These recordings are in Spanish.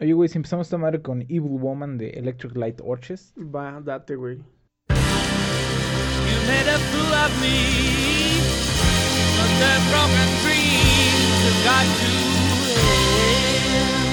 Oye, güey, si empezamos esta madre con Evil Woman de Electric Light Orchestra. Va, date, güey. You made a fool of me, but the broken dreams have got to end.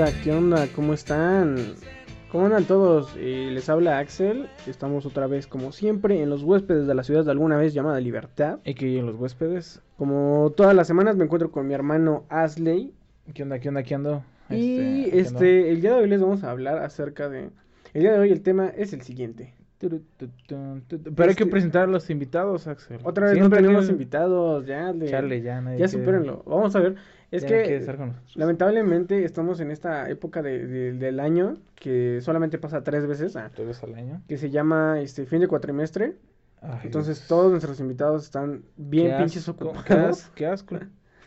Onda? ¿Qué onda? ¿Cómo están? ¿Cómo andan todos? Eh, les habla Axel. Estamos otra vez, como siempre, en los huéspedes de la ciudad de alguna vez llamada Libertad. Y que en los huéspedes. Como todas las semanas me encuentro con mi hermano Asley. ¿Qué onda? ¿Qué onda? ¿Qué ando? Y ¿qué este, el día de hoy les vamos a hablar acerca de... El día de hoy el tema es el siguiente. Pero hay que Este- presentar a los invitados, Axel. Otra vez Siempre no tenemos que- invitados, ya. le- ya nadie ya quiere- supérenlo. Vamos a ver. Es que, quiere estar con lamentablemente estamos en esta época de- de- del año que solamente pasa tres veces. ah, Tres veces al año. que se llama este fin de cuatrimestre. Ay, Entonces Dios. todos nuestros invitados están bien Qué pinches ocupados. Qué asco.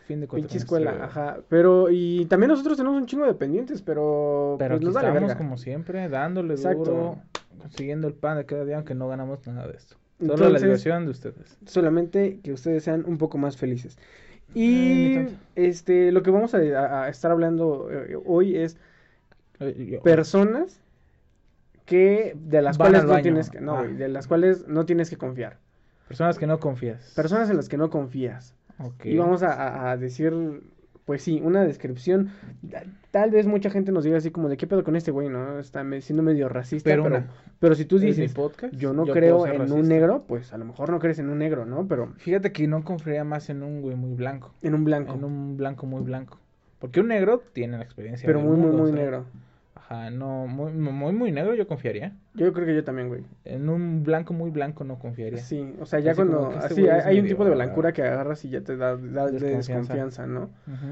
Fin de Pinche cuatrimestre, escuela, güey. ajá. Pero, y también nosotros tenemos un chingo de pendientes, pero, Pero pues nos estamos verga. como siempre, dándole Exacto. duro, consiguiendo el pan de cada día, aunque no ganamos nada de esto. Solo la Entonces- diversión de ustedes. Solamente que ustedes sean un poco más felices. Y este, lo que vamos a, estar hablando eh, hoy es personas que de las Van cuales al no tienes que, no, Ah. de las cuales no tienes que confiar. Personas que no confías. Personas en las que no confías. Y vamos a decir, pues sí, una descripción. Ta- Tal vez mucha gente nos diga así como de qué pedo con este güey, ¿no? Está siendo medio racista, Pero pero, si tú ¿Es mi dices, podcast? yo no Yo creo en un negro, pues a lo mejor no crees en un negro, ¿no? Pero Fíjate que no confiaría más en un güey muy blanco. en un blanco. En un blanco muy blanco. Porque un negro tiene la experiencia. pero muy, muy, muy o sea, negro. Ajá, no, muy, muy, muy negro yo confiaría. Yo creo que yo también, güey. En un blanco muy blanco no confiaría. Sí, o sea, ya Así cuando, este así, hay, un tipo de ah, blancura que agarras y ya te da, da de Desconfianza. ¿no?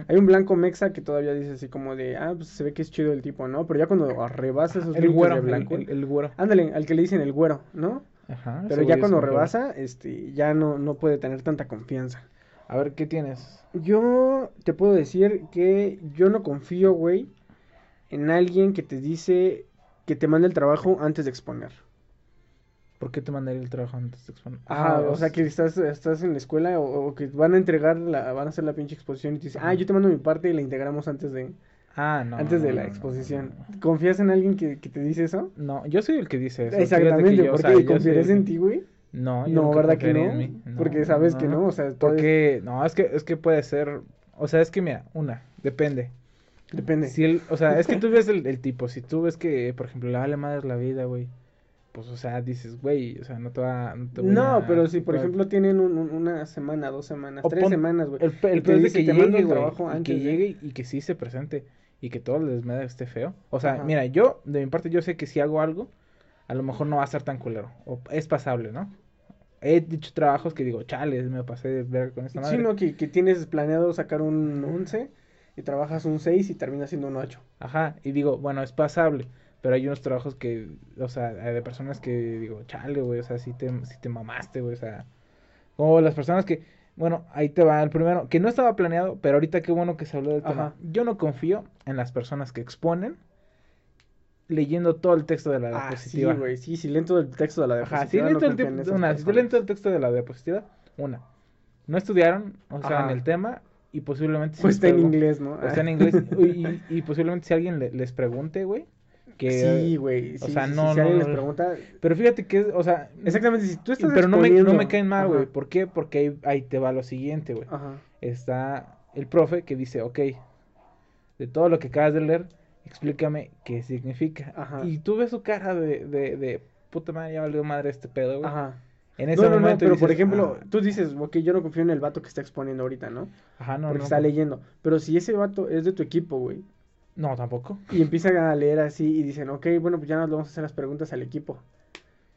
Hay un blanco mexa que todavía dice así como de, ah, pues se ve que es chido el tipo, ¿no? Pero ya cuando rebasa esos El límites güero, de el, blanco, el- el güero. ándale, al que le dicen el güero, ¿no? Ajá, Pero ya cuando rebasa, este, ya no, no puede tener tanta confianza. A ver, ¿qué tienes? Yo te puedo decir que yo no confío, güey, en alguien que te dice que te manda el trabajo antes de exponer. ¿Por qué te mandaría el trabajo antes de exponer? Ajá, Ah, o sea que estás, estás en la escuela o, o que van a entregar, la, van a hacer la pinche exposición y te dicen, ah, yo te mando mi parte y la integramos antes de, Ah, no. antes de la exposición. no, no. ¿Confías en alguien que, que te dice eso? No, yo soy el que dice eso. Exactamente, yo, o ¿por sea, el en ti, güey? No, yo No, ¿verdad que no? en mí. Porque sabes que no, o sea, es- Porque, no, es que, es que puede ser, o sea, es que mira, una, depende. Depende. Si o sea, es que tú ves el, el tipo, si tú ves que, por ejemplo, le vale madre la vida, güey, pues, o sea, dices, güey, o sea, no te va, no te No, a- pero si por ejemplo tienen un- un- una semana, dos semanas, O tres pon- semanas, güey. El, el peor es que "Te llegue, el güey, que de-". llegue y que sí se presente y que todo el desmadre esté feo. O sea, Ajá. mira, yo, de mi parte, yo sé que si hago algo, a lo mejor no va a ser tan culero, o es pasable, ¿no? He dicho trabajos que digo, chales, me pasé de ver con esta madre. Sí, no, que, que tienes planeado sacar un 11 y trabajas un 6 y terminas siendo un 8. Ajá, y digo, bueno, es pasable, pero hay unos trabajos que, o sea, de personas que digo, chale, güey, o sea, si te, si te mamaste, güey, o sea, como las personas que, bueno, ahí te va el primero, que no estaba planeado, pero ahorita qué bueno que se habló del tema. Ajá. Yo no confío en las personas que exponen leyendo todo el texto de la Ah, sí, diapositiva. güey, sí, si leen todo el texto de la Ajá, si diapositiva. leen no el, una, si leen todo el texto de la diapositiva, una, no estudiaron, o sea, en Ajá. el tema, y posiblemente... si Pues está en inglés, ¿no? o está en inglés. y, posiblemente si alguien le- les pregunte, güey. Que, Sí, güey. o sea, sí, no, si alguien no, les no. pregunta. Pero fíjate que, o sea. Exactamente, si tú estás Pero no me, no me caen mal, güey. ¿Por qué? Porque ahí, ahí te va lo siguiente, güey. Ajá. Está el profe que dice, ok, de todo lo que acabas de leer, explícame qué significa. Ajá. Y tú ves su cara de, de, de puta madre, ya valió madre este pedo, güey. Ajá. En ese No, no, no, momento pero por ejemplo, "Ah". tú dices, ok, yo no confío en el vato que está exponiendo ahorita, ¿no? Ajá, no, Porque no. está leyendo. Pero si ese vato es de tu equipo, güey, No, tampoco. y empieza a leer así y dicen, ok, bueno, pues ya nos vamos a hacer las preguntas al equipo.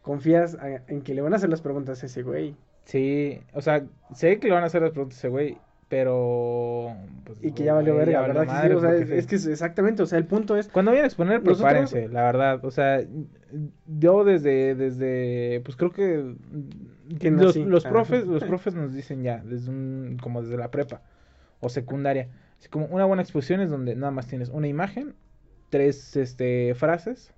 ¿Confías en que le van a hacer las preguntas a ese güey? Sí, o sea, sé que le van a hacer las preguntas a ese güey, pero... pues, Y que ya valió verga, valió ¿verdad? Que sí, madre, o sea, porque es, que es exactamente, o sea, el punto es... Cuando vayan a exponer, Nosotros- prepárense, la verdad. O sea, yo desde, desde, pues creo que Que los, los profes, los profes nos dicen ya, desde un, como desde la prepa o secundaria, así como una buena exposición es donde nada más tienes una imagen, tres, este, frases,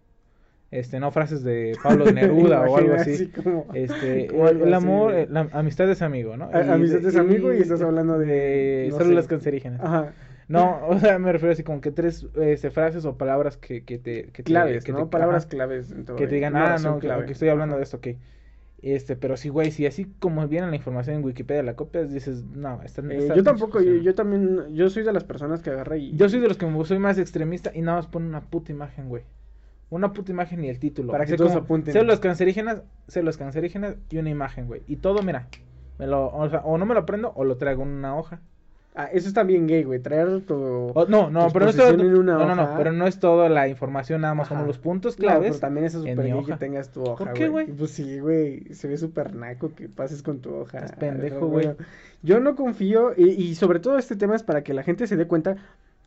este, no frases de Pablo Neruda o algo así. como- Este, como algo el así, amor, eh, la amistad es amigo, ¿no? A- amistad es amigo y estás hablando de, de no células sé. cancerígenas. Ajá. No, o sea, me refiero así como que tres este, frases o palabras que, que te... Que te- Claves, que ¿no? te- Palabras ajá, claves. en todo, que te digan, ah, no, clave. que estoy hablando Ajá. de esto, ok. Este, pero sí, güey, si así como viene la información en Wikipedia la copias, dices, no, esta, Eh, yo tampoco, yo, exposición". yo también, yo soy de las personas que agarra y... Yo soy de los que me- soy más extremista y nada más pone una puta imagen, güey. Una puta imagen y el título. Para que todos apunten. Células cancerígenas, células cancerígenas y una imagen, güey. Y todo, mira, me lo, o, sea, o no me lo aprendo o lo traigo en una hoja. Ah, eso está bien gay, güey, traer tu... O- no, no, pero no es todo, no, no, no, pero no es toda la información, nada más Ajá. como los puntos No, pero claves. también eso es súper gay que tengas tu hoja, ¿Por qué, güey? Pues sí, güey, se ve súper naco que pases con tu hoja. Estás pendejo, güey. bueno, yo no confío, y, y sobre todo este tema es para que la gente se dé cuenta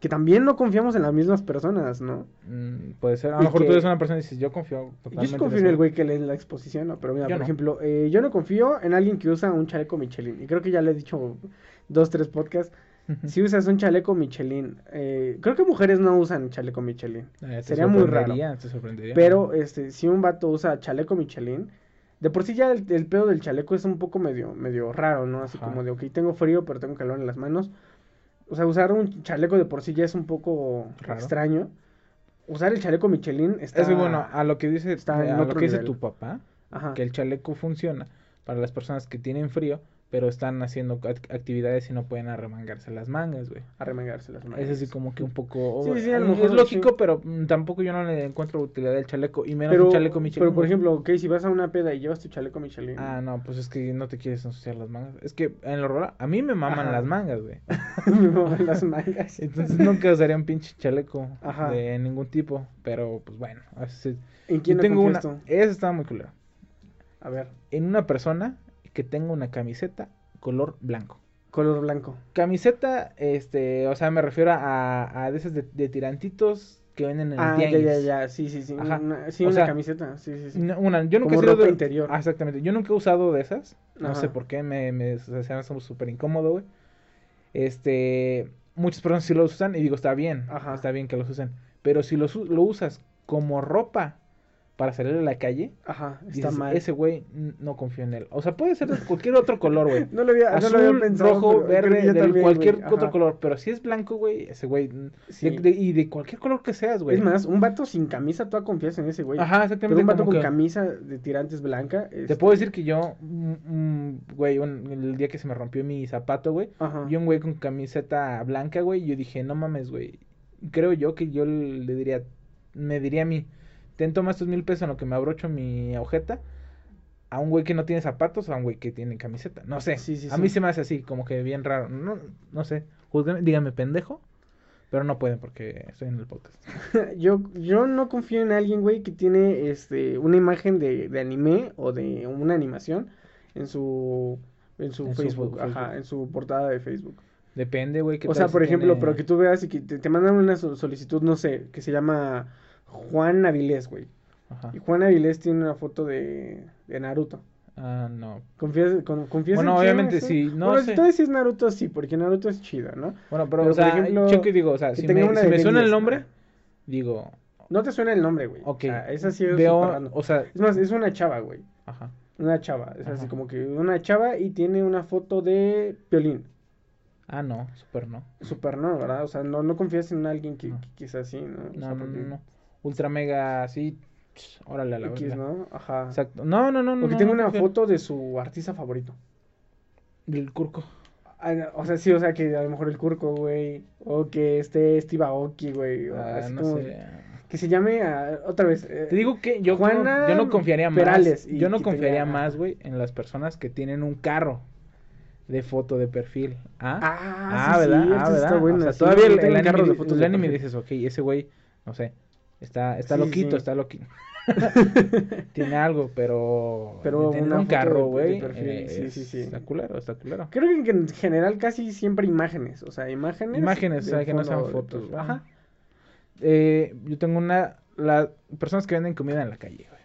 que también no confiamos en las mismas personas, ¿no? Mm, puede ser. A lo mejor tú que- eres una persona y dices, yo confío Yo totalmente. sí confío en el güey que lee la exposición, ¿no? Pero mira, Yo por no. ejemplo, eh, yo no confío en alguien que usa un chaleco Michelin. Y creo que ya le he dicho dos, tres podcasts. Si usas un chaleco Michelin, eh, creo que mujeres no usan chaleco Michelin. Eh, sería muy raro. Te sorprendería. Pero este, si un vato usa chaleco Michelin, de por sí ya el, el pedo del chaleco es un poco medio, medio raro, ¿no? Así Ajá. como de, ok, tengo frío, pero tengo calor en las manos. O sea, usar un chaleco de por sí ya es un poco Raro. extraño. Usar el chaleco Michelin está... Es que bueno, a lo que dice, está a lo dice tu papá, Ajá. que el chaleco funciona para las personas que tienen frío, pero están haciendo act- actividades y no pueden arremangarse las mangas, güey. Arremangarse las manos. Es así como que un poco... Sí, sí, a lo mejor es lógico, pero mm, tampoco yo no le encuentro utilidad del chaleco, y menos Pero, un chaleco Michelin. pero por ejemplo, ok, si vas a una peda y llevas tu chaleco Michelin. Ah, no, pues es que no te quieres ensuciar las mangas. Es que en lo rural, a mí me maman Ajá. las mangas, güey. me maman las mangas. Entonces nunca usaría un pinche chaleco Ajá. de ningún tipo. Pero pues bueno, así- ¿En quién yo no tengo una. Esa está muy culera. A ver, En una persona que tenga una camiseta color blanco. color blanco. Camiseta, este, o sea, me refiero a, a de esas de, de tirantitos que venden en el Ah, ya, tianguis. ya, ya, sí, sí, sí. Ajá. Una, sí, O una sea, camiseta, sí, sí, sí. Una, yo nunca Como he sido ropa de- interior. Ah, exactamente. Yo nunca he usado de esas. No sé por qué. Me, me, o sea, se me hace súper incómodo, güey. Este. Muchas personas sí lo usan y digo, está bien. Ajá. Está bien que los usen. Pero si los lo usas como ropa para salir a la calle, Ajá, está dices, mal. ese güey no confío en él. O sea, puede ser de cualquier otro color, güey. No lo había, no Azul, lo había pensado. rojo, verde, de cualquier otro color. Pero si es blanco, güey, ese güey. Sí. y de cualquier color que seas, güey. Es más, un vato sin camisa, tú confías en ese güey. Ajá, exactamente. Pero un vato con que- camisa de tirantes blanca. Te puedo decir que yo, mm, güey, el día que se me rompió mi zapato, güey, vi un güey con camiseta blanca, güey, y yo dije, no mames, güey. Creo yo que yo le diría, me diría a mí, ten toma estos mil pesos en lo que me abrocho mi agujeta, a un güey que no tiene zapatos o a un güey que tiene camiseta. No sé, Sí, sí, a mí se me hace así, como que bien raro. No, no sé, júzguenme, díganme pendejo, pero no pueden porque estoy en el podcast. yo, yo no confío en alguien, güey, que tiene este, una imagen de, de anime o de una animación en su, en su En Facebook, ajá, Facebook. en su portada de Facebook. Depende, güey. qué O sea, por ejemplo, tiene- pero que tú veas y que te, te mandan una so- solicitud, no sé, que se llama Juan Avilés, güey. Ajá. Y Juan Avilés tiene una foto de, de Naruto. Ah, no. ¿Confías, con, confías Bueno, en obviamente eso? sí, no bueno, sé. si tú decís Naruto, sí, porque Naruto es chido, ¿no? Bueno, pero, Pero, o por ejemplo, y digo, o sea, que si me, si suena el 10, nombre, digo, No te suena el nombre, güey. ok, O sea, esa sí es veo, o sea, Es más, es una chava, güey. ajá, Una chava. Es así como que una chava y tiene una foto de Piolín. ah, no, super no, Super no, ¿verdad? O sea, no, no confías en alguien que, No. que, que es así, ¿no? O no, sea, no, no, ultra mega, así, órale a la X, verga. ¿no? Ajá. Exacto, no, no, no, no, O que no, tenga no una foto de su artista favorito. del curco, Ah, O sea, sí, o sea, que a lo mejor el Curco, güey. O que esté Steve Aoki, güey. ah, no como- sé, Que se llame a- otra vez. eh, te digo que yo, Juana no, yo no confiaría Perales, más, yo no confiaría tenga- más, güey, en las personas que tienen un carro de foto de perfil, ¿ah? Ah, Ah, sí, ¿verdad? cierto, ah, sí ¿verdad? está buena, o sea, sí, todavía el, tengo el carros anime, de fotos el de anime dices, ok, ese güey, no sé, está, está Sí, loquito, sí. está loquito. tiene algo, pero. Pero un carro, güey. eh, sí, sí, sí. Está culero, está culero. Creo que en general casi siempre imágenes, o sea, imágenes. Imágenes, o sea, que no sean fotos. Ajá. Eh, yo tengo una. Las personas que venden comida en la calle, güey.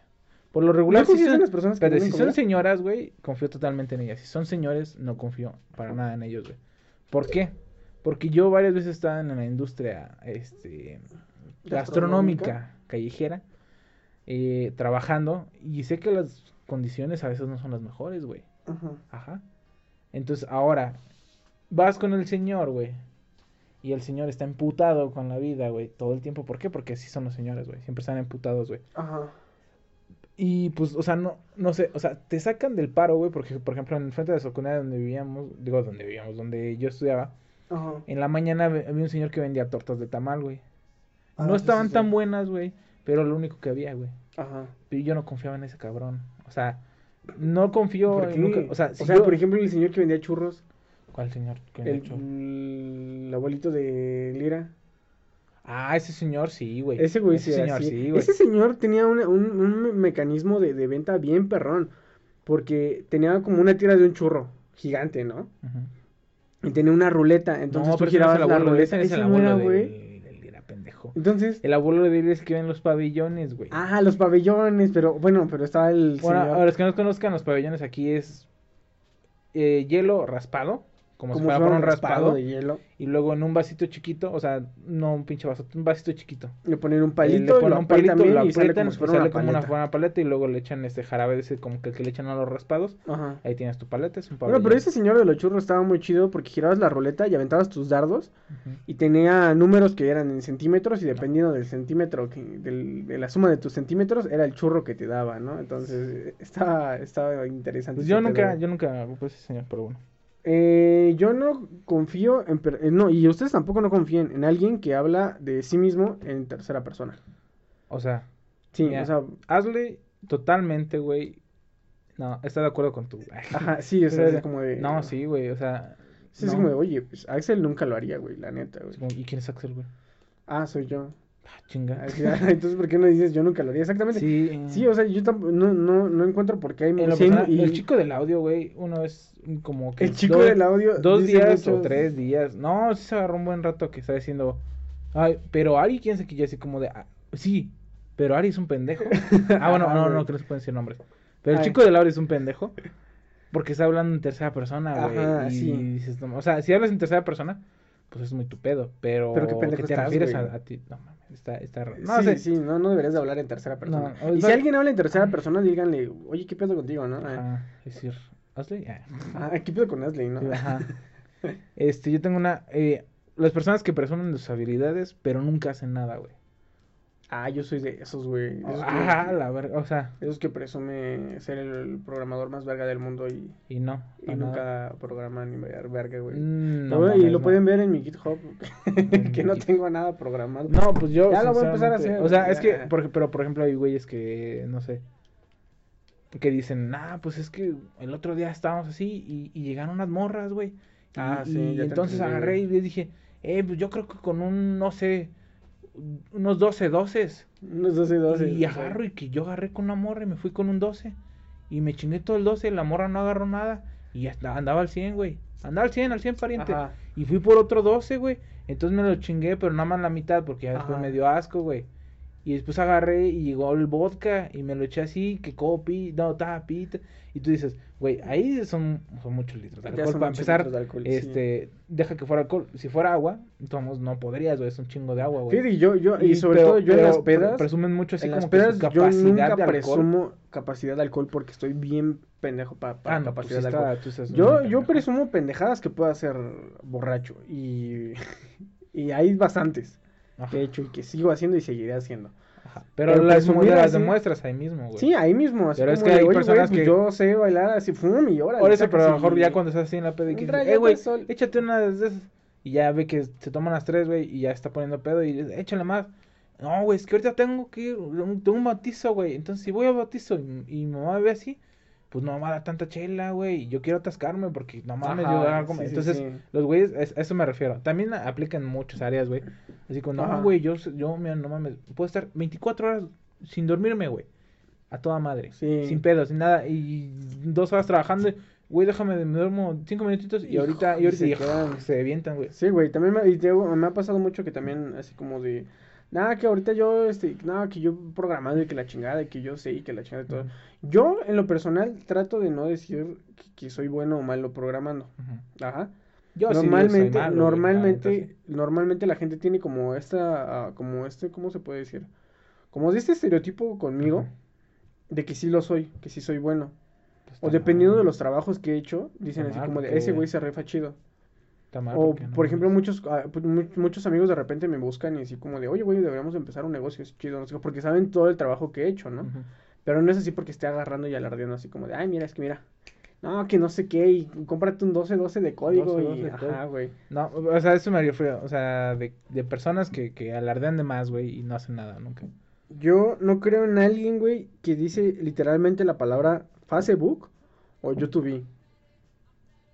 Por lo regular, ¿No si son, las personas que espérate, venden si son señoras, güey, confío totalmente en ellas. Si son señores, no confío para nada en ellos, güey. ¿Por qué? Porque yo varias veces estaba en la industria este, Gastronómica. callejera, eh, trabajando, y sé que las condiciones a veces no son las mejores, güey. Ajá. Ajá. Entonces, ahora, vas con el señor, güey. Y el señor está emputado con la vida, güey, todo el tiempo. ¿Por qué? Porque así son los señores, güey. Siempre están emputados, güey. Ajá. Y pues, o sea, no, no sé, o sea, te sacan del paro, güey, porque, por ejemplo, en el frente de la secundaria donde vivíamos, digo, donde vivíamos, donde yo estudiaba, Ajá. en la mañana había un señor que vendía tortas de tamal, güey. Ah, no estaban sí, sí. tan buenas, güey, pero lo único que había, güey. Ajá. Y yo no confiaba en ese cabrón. O sea, no confío ¿Por en qué? nunca- o sea, si o sea yo- por ejemplo, el señor que vendía churros, ¿Cuál señor? que vendía el, churros? el abuelito de Lira. Ah, ese señor sí, güey. Ese güey Ese sí señor así. sí, güey. Ese señor tenía una- un, un me- mecanismo de, de venta bien perrón. Porque tenía como una tira de un churro gigante, ¿no? Ujú. Y tenía una ruleta. Entonces no, tú no girabas el la ruleta. ese es el no abuelo güey. pendejo. Entonces, El abuelo de él es que ven los pabellones, güey. ah, los pabellones, pero bueno, pero estaba el bueno, señor. a los que no conozcan, los pabellones aquí es eh, hielo raspado, como, si como fuera si por fuera un un raspado de hielo. y luego en un vasito chiquito, o sea, no un pinche vaso, un vasito chiquito. Le ponen un Eh, palito, le ponen un palito, lo y sale como si fuera sale una como una, paleta. buena paleta, y luego le echan este jarabe, ese como que le echan a los raspados. Ajá. Ahí tienes tu paleta, es un Bueno, pabellón. pero ese señor de los churros estaba muy chido porque girabas la ruleta y aventabas tus dardos y tenía números que eran en centímetros y dependiendo del centímetro, que, del- de la suma de tus centímetros, era el churro que te daba, ¿no? Entonces, estaba, estaba interesante. Pues yo nunca, yo nunca ese señor, pero bueno. Eh, yo no confío en... eh, no, y ustedes tampoco no confíen en alguien que habla de sí mismo en tercera persona. O sea, Sí, o sea... hazle totalmente, güey. No, está de acuerdo con tu. Ajá, sí, o sea, es como de... No, sí, güey, o sea. Sí, es como de, oye, pues Axel nunca lo haría, güey, la neta, güey. ¿Y quién es Axel, güey? Ah, soy yo. Ah, chinga. Así, ah, Entonces, ¿por qué no dices yo nunca lo haría? Exactamente. Sí, Sí, o sea, yo tampoco, no, no, no encuentro por qué hay... en sí y El chico del audio, güey, uno es como que. el chico dos, del audio... Dos días o tres días. No, sí se agarró un buen rato que está diciendo. Ay, pero Ari, quién sabe que ya así como de. ah, sí, pero Ari es un pendejo. ah, bueno, Ajá, no, no, que no se pueden decir nombres. Pero el Ay. chico del audio es un pendejo. Porque está hablando en tercera persona, güey. Ajá, y sí. dices, no, o sea, si hablas en tercera persona, pues es muy tu pedo. Pero, Pero qué pendejo que te estás, refieres güey. a, a ti. No mames, está, está raro. No sí, sé. sí, no, no deberías de hablar en tercera persona. No, o y si alguien habla en tercera persona, díganle, oye, ¿qué pedo contigo, no? Ah, Ajá, es decir, hazle. ah. Ah, ¿qué pedo con Ashley, no? Ajá. Este, yo tengo una. Eh, las personas que presumen de sus habilidades, pero nunca hacen nada, güey. Ah, yo soy de esos, güey. Esos, Ah, que, la verga. O sea, esos que presume ser el programador más verga del mundo y, y no. y nada. nunca programan ni ver- verga, güey. Mm, no y lo no. pueden ver en mi GitHub, que no GitHub. tengo nada programado. No, pues yo. Ya lo voy a empezar a hacer, O sea, es que, ya. por, pero por ejemplo, hay güeyes que, no sé, que dicen, nah, pues es que el otro día estábamos así y, y llegaron unas morras, güey. Y, Ah, sí, y ya te entonces agarré y les dije, eh, pues yo creo que con un, no sé, unos 12 doces. Unos 12, 12. Y agarro y que yo agarré con una morra y me fui con un 12. Y me chingué todo el 12, la morra no agarró nada. Y andaba al 100, güey. Andaba al 100, al 100 pariente. Ajá. Y fui por otro 12, güey. Entonces me lo chingué, pero nada más la mitad porque ya después Ajá. me dio asco, güey. Y después agarré y llegó el vodka y me lo eché así, que copi, no, tapi. ta- Y tú dices, güey, ahí son, son muchos litros de alcohol. Para empezar, sí. este, deja que fuera alcohol. Si fuera agua, entonces no podrías, güey, es un chingo de agua, güey. Fíjate, yo, yo, y, Y- sobre pero- todo yo en las pedas, Presumen mucho así en como las que pedas yo capacidad nunca de alcohol. presumo capacidad de alcohol porque estoy bien pendejo pa- para Ah, no, pues capacidad sí de alcohol. estás Yo, yo presumo pendejadas que pueda ser borracho y, y hay bastantes Ajá, que he hecho y que sigo haciendo y seguiré haciendo. ajá. Pero, pero las, demuestras ahí mismo, güey. Sí, ahí mismo, así Pero es que de, hay "Oye, güey, personas pues que- yo sé bailar así, fum, y órale. Por eso, pero a lo mejor ya cuando estás así en la peda que eh, güey, de sol". échate una de esas. Y ya ve que se toman las tres, güey, y ya está poniendo pedo y échale más. No, güey, es que ahorita tengo que ir, tengo un bautizo, güey. Entonces, si voy al bautizo y, y mi mamá me ve así, pues no me a dar tanta chela, güey. Y yo quiero atascarme porque no mames, yo hago como- sí, Entonces, sí. los güeyes, es- a eso me refiero. También a- aplican en muchas áreas, güey. Así como, no, güey, yo, yo, mira, no mames, puedo estar 24 horas sin dormirme, güey. A toda madre. Sí. Sin pedos, sin nada. Y dos horas trabajando. Güey, déjame, me duermo cinco minutitos y ahorita, y y ahorita se y- quedan. se avientan, güey. Sí, güey, también me, y te me ha pasado mucho que también, así como de, nada, que ahorita yo, este, nada, que yo programado y que la chingada, y que yo sé y que la chingada y todo. Yo, en lo personal, trato de no decir que, que soy bueno o malo programando. Ajá. Yo sí normalmente, malo, normalmente, normalmente la gente tiene como esta, ah, como este, ¿cómo se puede decir? Como de este estereotipo conmigo, de que sí lo soy, que sí soy bueno. Está O dependiendo mal, de los trabajos que he hecho, dicen Está así mal, como de, ese güey se refa chido. Mal O, no por ejemplo, muchos, ah, pues, mu- muchos amigos de repente me buscan y así como de, oye, güey, deberíamos empezar un negocio, es chido, no sé qué", porque saben todo el trabajo que he hecho, ¿no? Pero no es así porque esté agarrando y alardeando así como de, ay, mira, es que mira, no, que no sé qué, y cómprate un 12-12 de código 12, y, 12 de ajá, güey. No, o sea, eso me refiero, o sea, de, de personas que, que alardean de más, güey, y no hacen nada nunca. Yo no creo en alguien, güey, que dice literalmente la palabra Facebook o YouTube.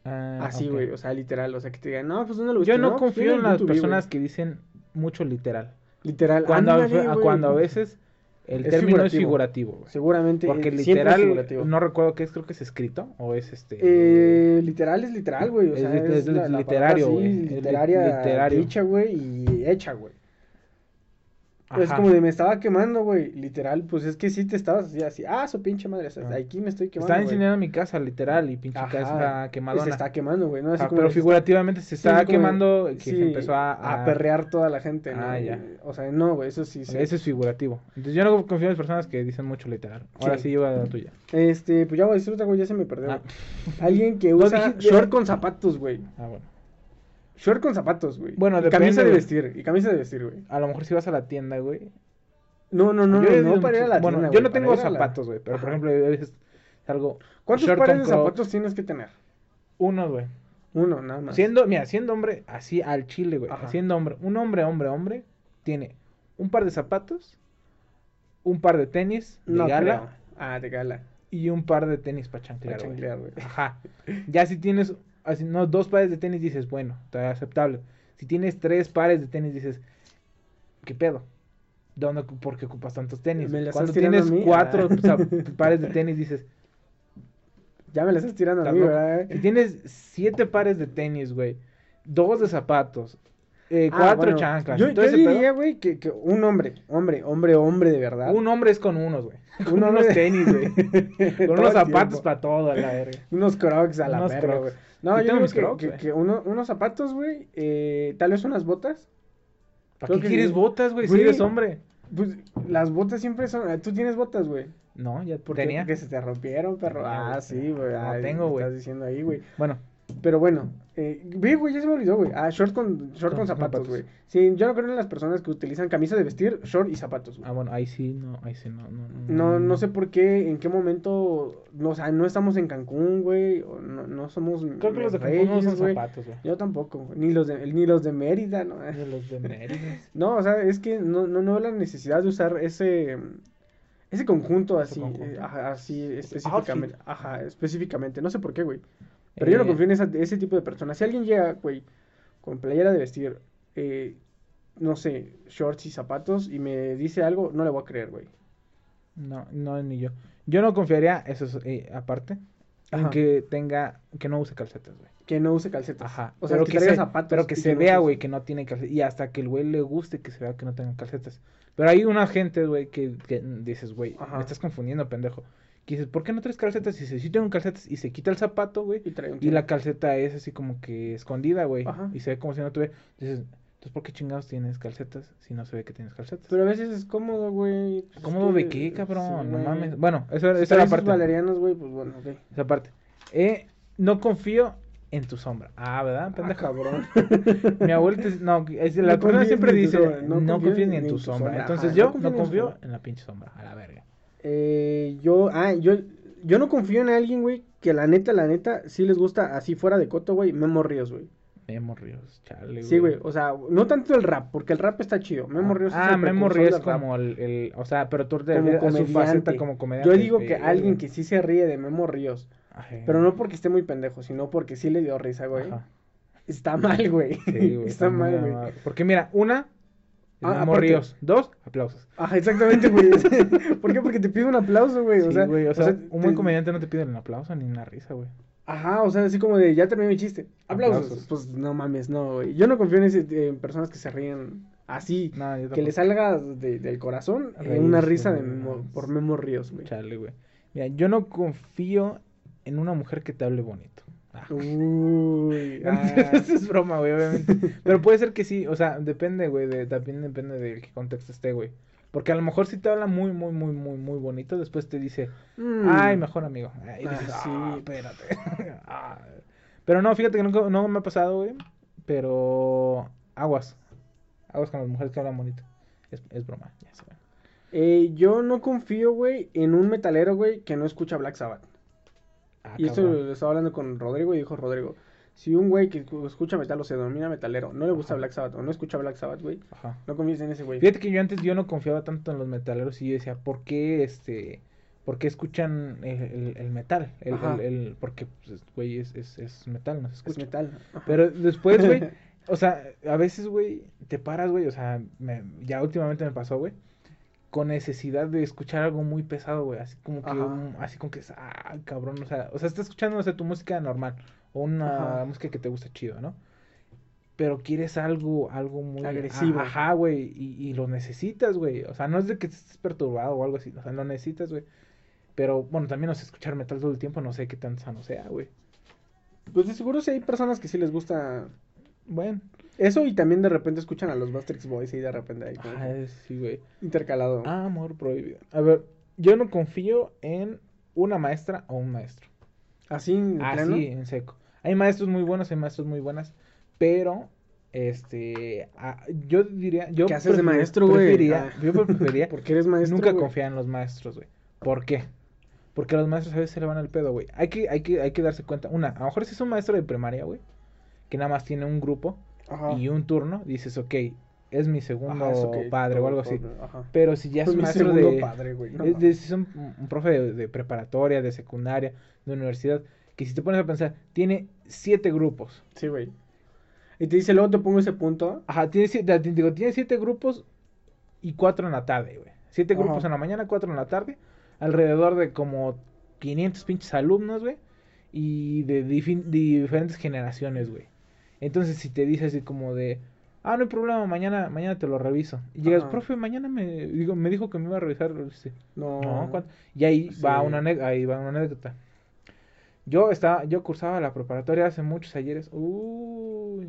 Ah, Así, güey, o sea, literal, o sea, que te digan, no, pues ¿dónde lo Yo busqué? no pues, confío en las YouTube, güey". personas que dicen mucho literal. Literal, Cuando, a, ándale, a- cuando a veces el Es término es figurativo. Seguramente, Porque es literal, no recuerdo qué es, creo que es escrito, o es este... Eh, literal es literal, güey. O sea, es, es la, la literario, güey, literaria, literario. dicha, güey, y hecha, güey. Es Ajá. como de me estaba quemando, güey. Literal, pues es que sí te estabas así, así, ah, su pinche madre, o sea, Ah. aquí me estoy quemando. Está güey. incendiando mi casa, literal, y pinche Ajá, casa y quemadona. Se está quemando, güey, ¿no? Así Ajá, como pero figurativamente se está de- quemando, que sí, se empezó a... a perrear toda la gente, ¿no? Ah, ya. O sea, no, güey, eso sí, sí. Ese es figurativo. Entonces yo no confío en las personas que dicen mucho literal. Ahora Sí. sí, lleva la tuya. Este, pues ya voy a decir otra, güey, ya se me perdió. Ah. Alguien que usa short con zapatos, güey. Ah, bueno. Short con zapatos, güey. Bueno, y depende, camisa de vestir, y camisa de vestir, güey. A lo mejor si vas a la tienda, güey. No, no, no, Yo no, no ido para ir a la Bueno, tienda, yo no tengo la- zapatos, güey. Pero, por ejemplo, a veces salgo... ¿Cuántos short pares con de zapatos tienes que tener? Uno, güey. Uno, nada más. Siendo, mira, siendo hombre, así al chile, güey. Ajá. Siendo hombre, un hombre, hombre, hombre, tiene un par de zapatos, un par de tenis de no gala creo. Ah, de gala. y un par de tenis para chanclear, güey. Ajá. Ya si tienes, así, no, dos pares de tenis, dices, bueno, está aceptable. Si tienes tres pares de tenis, dices, ¿qué pedo? ¿Dónde, ¿Por qué ocupas tantos tenis? ¿Me la estás Cuando tienes cuatro Ah. pares de tenis, dices, Ya me la estás tirando a mí. ¿verdad? Si tienes siete pares de tenis, güey, dos de zapatos, eh, Ah, cuatro bueno, chanclas, Yo, yo diría, güey, que, que un hombre, hombre, hombre, hombre de verdad. un hombre es con unos, güey. Un unos tenis, güey. Con unos zapatos para todo, a la verga. Unos crocs a la verga, güey. No, Yo mis que, que- que uno- unos zapatos, güey, eh, tal vez unas botas. ¿Para Creo qué quieres botas, güey? Si eres hombre. Pues las botas siempre son... eh, Tú tienes botas, güey. No, ya ¿Por tenía. Porque se te rompieron, perro. Ah, güey. sí, güey. No, tengo, güey. Estás diciendo ahí, güey. Bueno, Pero bueno, eh, güey, ya se me olvidó, güey. Ah, short con, short con Con zapatos, güey. Sí, yo no creo en las personas que utilizan camisa de vestir, short y zapatos, güey. ah, bueno, ahí sí, no, ahí sí, no, no. No, no sé por qué, en qué momento, no, o sea, no estamos en Cancún, güey, o no, no somos Creo que los de reyes, Cancún no güey. zapatos, güey. Yo tampoco, ni los de, ni los de Mérida, ¿no? De los de Mérida. No, o sea, es que no, no, no veo la necesidad de usar ese, ese conjunto Ese así, conjunto. eh, ajá, así específicamente, Outfit. ajá, específicamente, no sé por qué, güey. Pero yo no Eh, confío en esa- ese tipo de personas. Si alguien llega, güey, con playera de vestir, eh, no sé, shorts y zapatos y me dice algo, no le voy a creer, güey. No, no, ni yo. Yo no confiaría, eso es eh, aparte, en que tenga, que no use calcetas, güey. Que no use calcetas. Ajá. O sea, pero que, que, se, zapatos. pero que se vea, güey, que no tiene calcetas. Y hasta que el güey le guste que se vea que no tengan calcetas. Pero hay una gente, güey, que, que dices, güey, me estás confundiendo, pendejo. Que dices, ¿por qué no traes calcetas? Y dice, sí tengo calcetas. Y se quita el zapato, güey. Y, trae un Y la calceta es así como que escondida, güey. Ajá. Y se ve como si no tuviera. Dices, entonces, ¿por qué chingados tienes calcetas si no se ve que tienes calcetas? Pero a veces es cómodo, güey. Pues es ¿Cómodo que- de qué, cabrón? sí, no mames. Bueno, eso, Si esa traes la parte. valerianos, güey, pues bueno, ok. Esa parte. Eh, no confío en tu sombra. Ah, ¿verdad? Ah, Pendejo. cabrón. Mi abuelita, es- no, es, la No persona siempre en dice, sombra, no, confíes ni en tu sombra. Entonces yo no en confío sombra. en la pinche sombra, a la verga. Eh, yo, ah, yo, yo no confío en alguien, güey, que la neta, la neta, sí les gusta así fuera de coto, güey, Memo Ríos, güey. Memo Ríos, chale, Sí, güey, o sea, no tanto el rap, porque el rap está chido. Memo Ríos es Ah, el Memo Ríos como el, el, o sea, pero tú te como a su faceta comediante. como comediante. Yo digo que alguien que sí se ríe de Memo Ríos, pero no porque esté muy pendejo, sino porque sí le dio risa, güey. Ajá. Está mal, güey. Sí, güey, está mal, muy güey. mal. Porque mira, una, Ah. Ríos. Dos, aplausos. Ajá, exactamente, güey. ¿Por qué? Porque te pide un aplauso, güey. Sí, o sea, güey, o sea, un buen te- comediante no te pide un aplauso ni una risa, güey. Ajá, o sea, así como de ya terminé mi chiste. Aplausos. Aplausos. Pues no mames, no, güey. Yo no confío en, ese, en personas que se ríen así. No, que le salga de- del corazón eh, una risa de. Memo- por Memo Ríos, güey. Chale, güey. Mira, yo no confío en una mujer que te hable bonito. Uy. ah. Eso es broma, güey, obviamente. Pero puede ser que sí, o sea, depende, güey, de, también depende de qué contexto esté, güey. Porque a lo mejor si te habla muy, muy, muy, muy, muy bonito, después te dice, Mm. ay, mejor amigo. Ah, dices, sí. ah, espérate. Ah. Pero no, fíjate que nunca, no me ha pasado, güey. Pero aguas. Aguas con las mujeres que hablan bonito. Es, es broma, ya. Eh, yo no confío, güey, en un metalero, güey, que no escucha Black Sabbath. Ah, y esto lo estaba hablando con Rodrigo y dijo Rodrigo, si un güey que escu- escucha metal o se denomina metalero, no le gusta Ajá. Black Sabbath o no escucha Black Sabbath, güey, Ajá. no confíes en ese güey. Fíjate que yo antes yo no confiaba tanto en los metaleros y yo decía, ¿por qué este, por qué escuchan el, el- el metal? El, el- porque, pues, güey, es, es, es metal, no se Es escucha. metal. Ajá. Pero después, güey, o sea, a veces, güey, te paras, güey, o sea, me- ya últimamente me pasó, güey, con necesidad de escuchar algo muy pesado, güey, así como que, un- así como que, ah, cabrón, o sea, o sea, estás escuchando, no sé, tu música normal, o una Ajá. música que te gusta chido, ¿no? Pero quieres algo, algo muy Agresivo. Ajá, güey, y, y lo necesitas, güey. O sea, no es de que estés perturbado o algo así, o sea, lo necesitas, güey. Pero bueno, también no sé escuchar metal todo el tiempo, no sé qué tan sano sea, güey. Pues de seguro sí hay personas que sí les gusta Bueno, eso y también de repente escuchan a los Bastrix Boys y de repente ahí como ay, sí, güey. intercalado. Amor prohibido. A ver, yo no confío en una maestra o un maestro. Así en plano. Así, en seco. Hay maestros muy buenos, hay maestros muy buenas, pero este, ah, yo diría, yo ¿Qué haces de maestro, güey? Ah. Yo preferiría Porque eres maestro. nunca confiar en los maestros, güey. ¿Por qué? Porque los maestros a veces se le van al pedo, güey. Hay que, hay que, hay que darse cuenta. Una, a lo mejor si es un maestro de primaria, güey, que nada más tiene un grupo Ajá. y un turno, dices, ok, es mi segundo Ajá, padre o todo- algo así. ajá. Pero si ya es mi maestro de, padre, güey, no es- es un, un profe de, de preparatoria, de secundaria, de universidad, que si te pones a pensar, tiene siete grupos. Sí, güey. Y te dice, luego te pongo ese punto. Ajá, tiene siete, te digo, tiene siete grupos y cuatro en la tarde, güey. Siete Ajá. grupos en la mañana, cuatro en la tarde, alrededor de como 500 pinches alumnos, güey, y de diferentes generaciones, güey. Entonces, si te dice así como de, ah, no hay problema, mañana, mañana te lo reviso. Y llegas, Ajá. profe, mañana me, digo, me dijo que me iba a revisar, dice, No. no. Y ahí Sí. va una ahí va una anécdota. Yo estaba, yo cursaba la preparatoria hace muchos ayeres. Uy.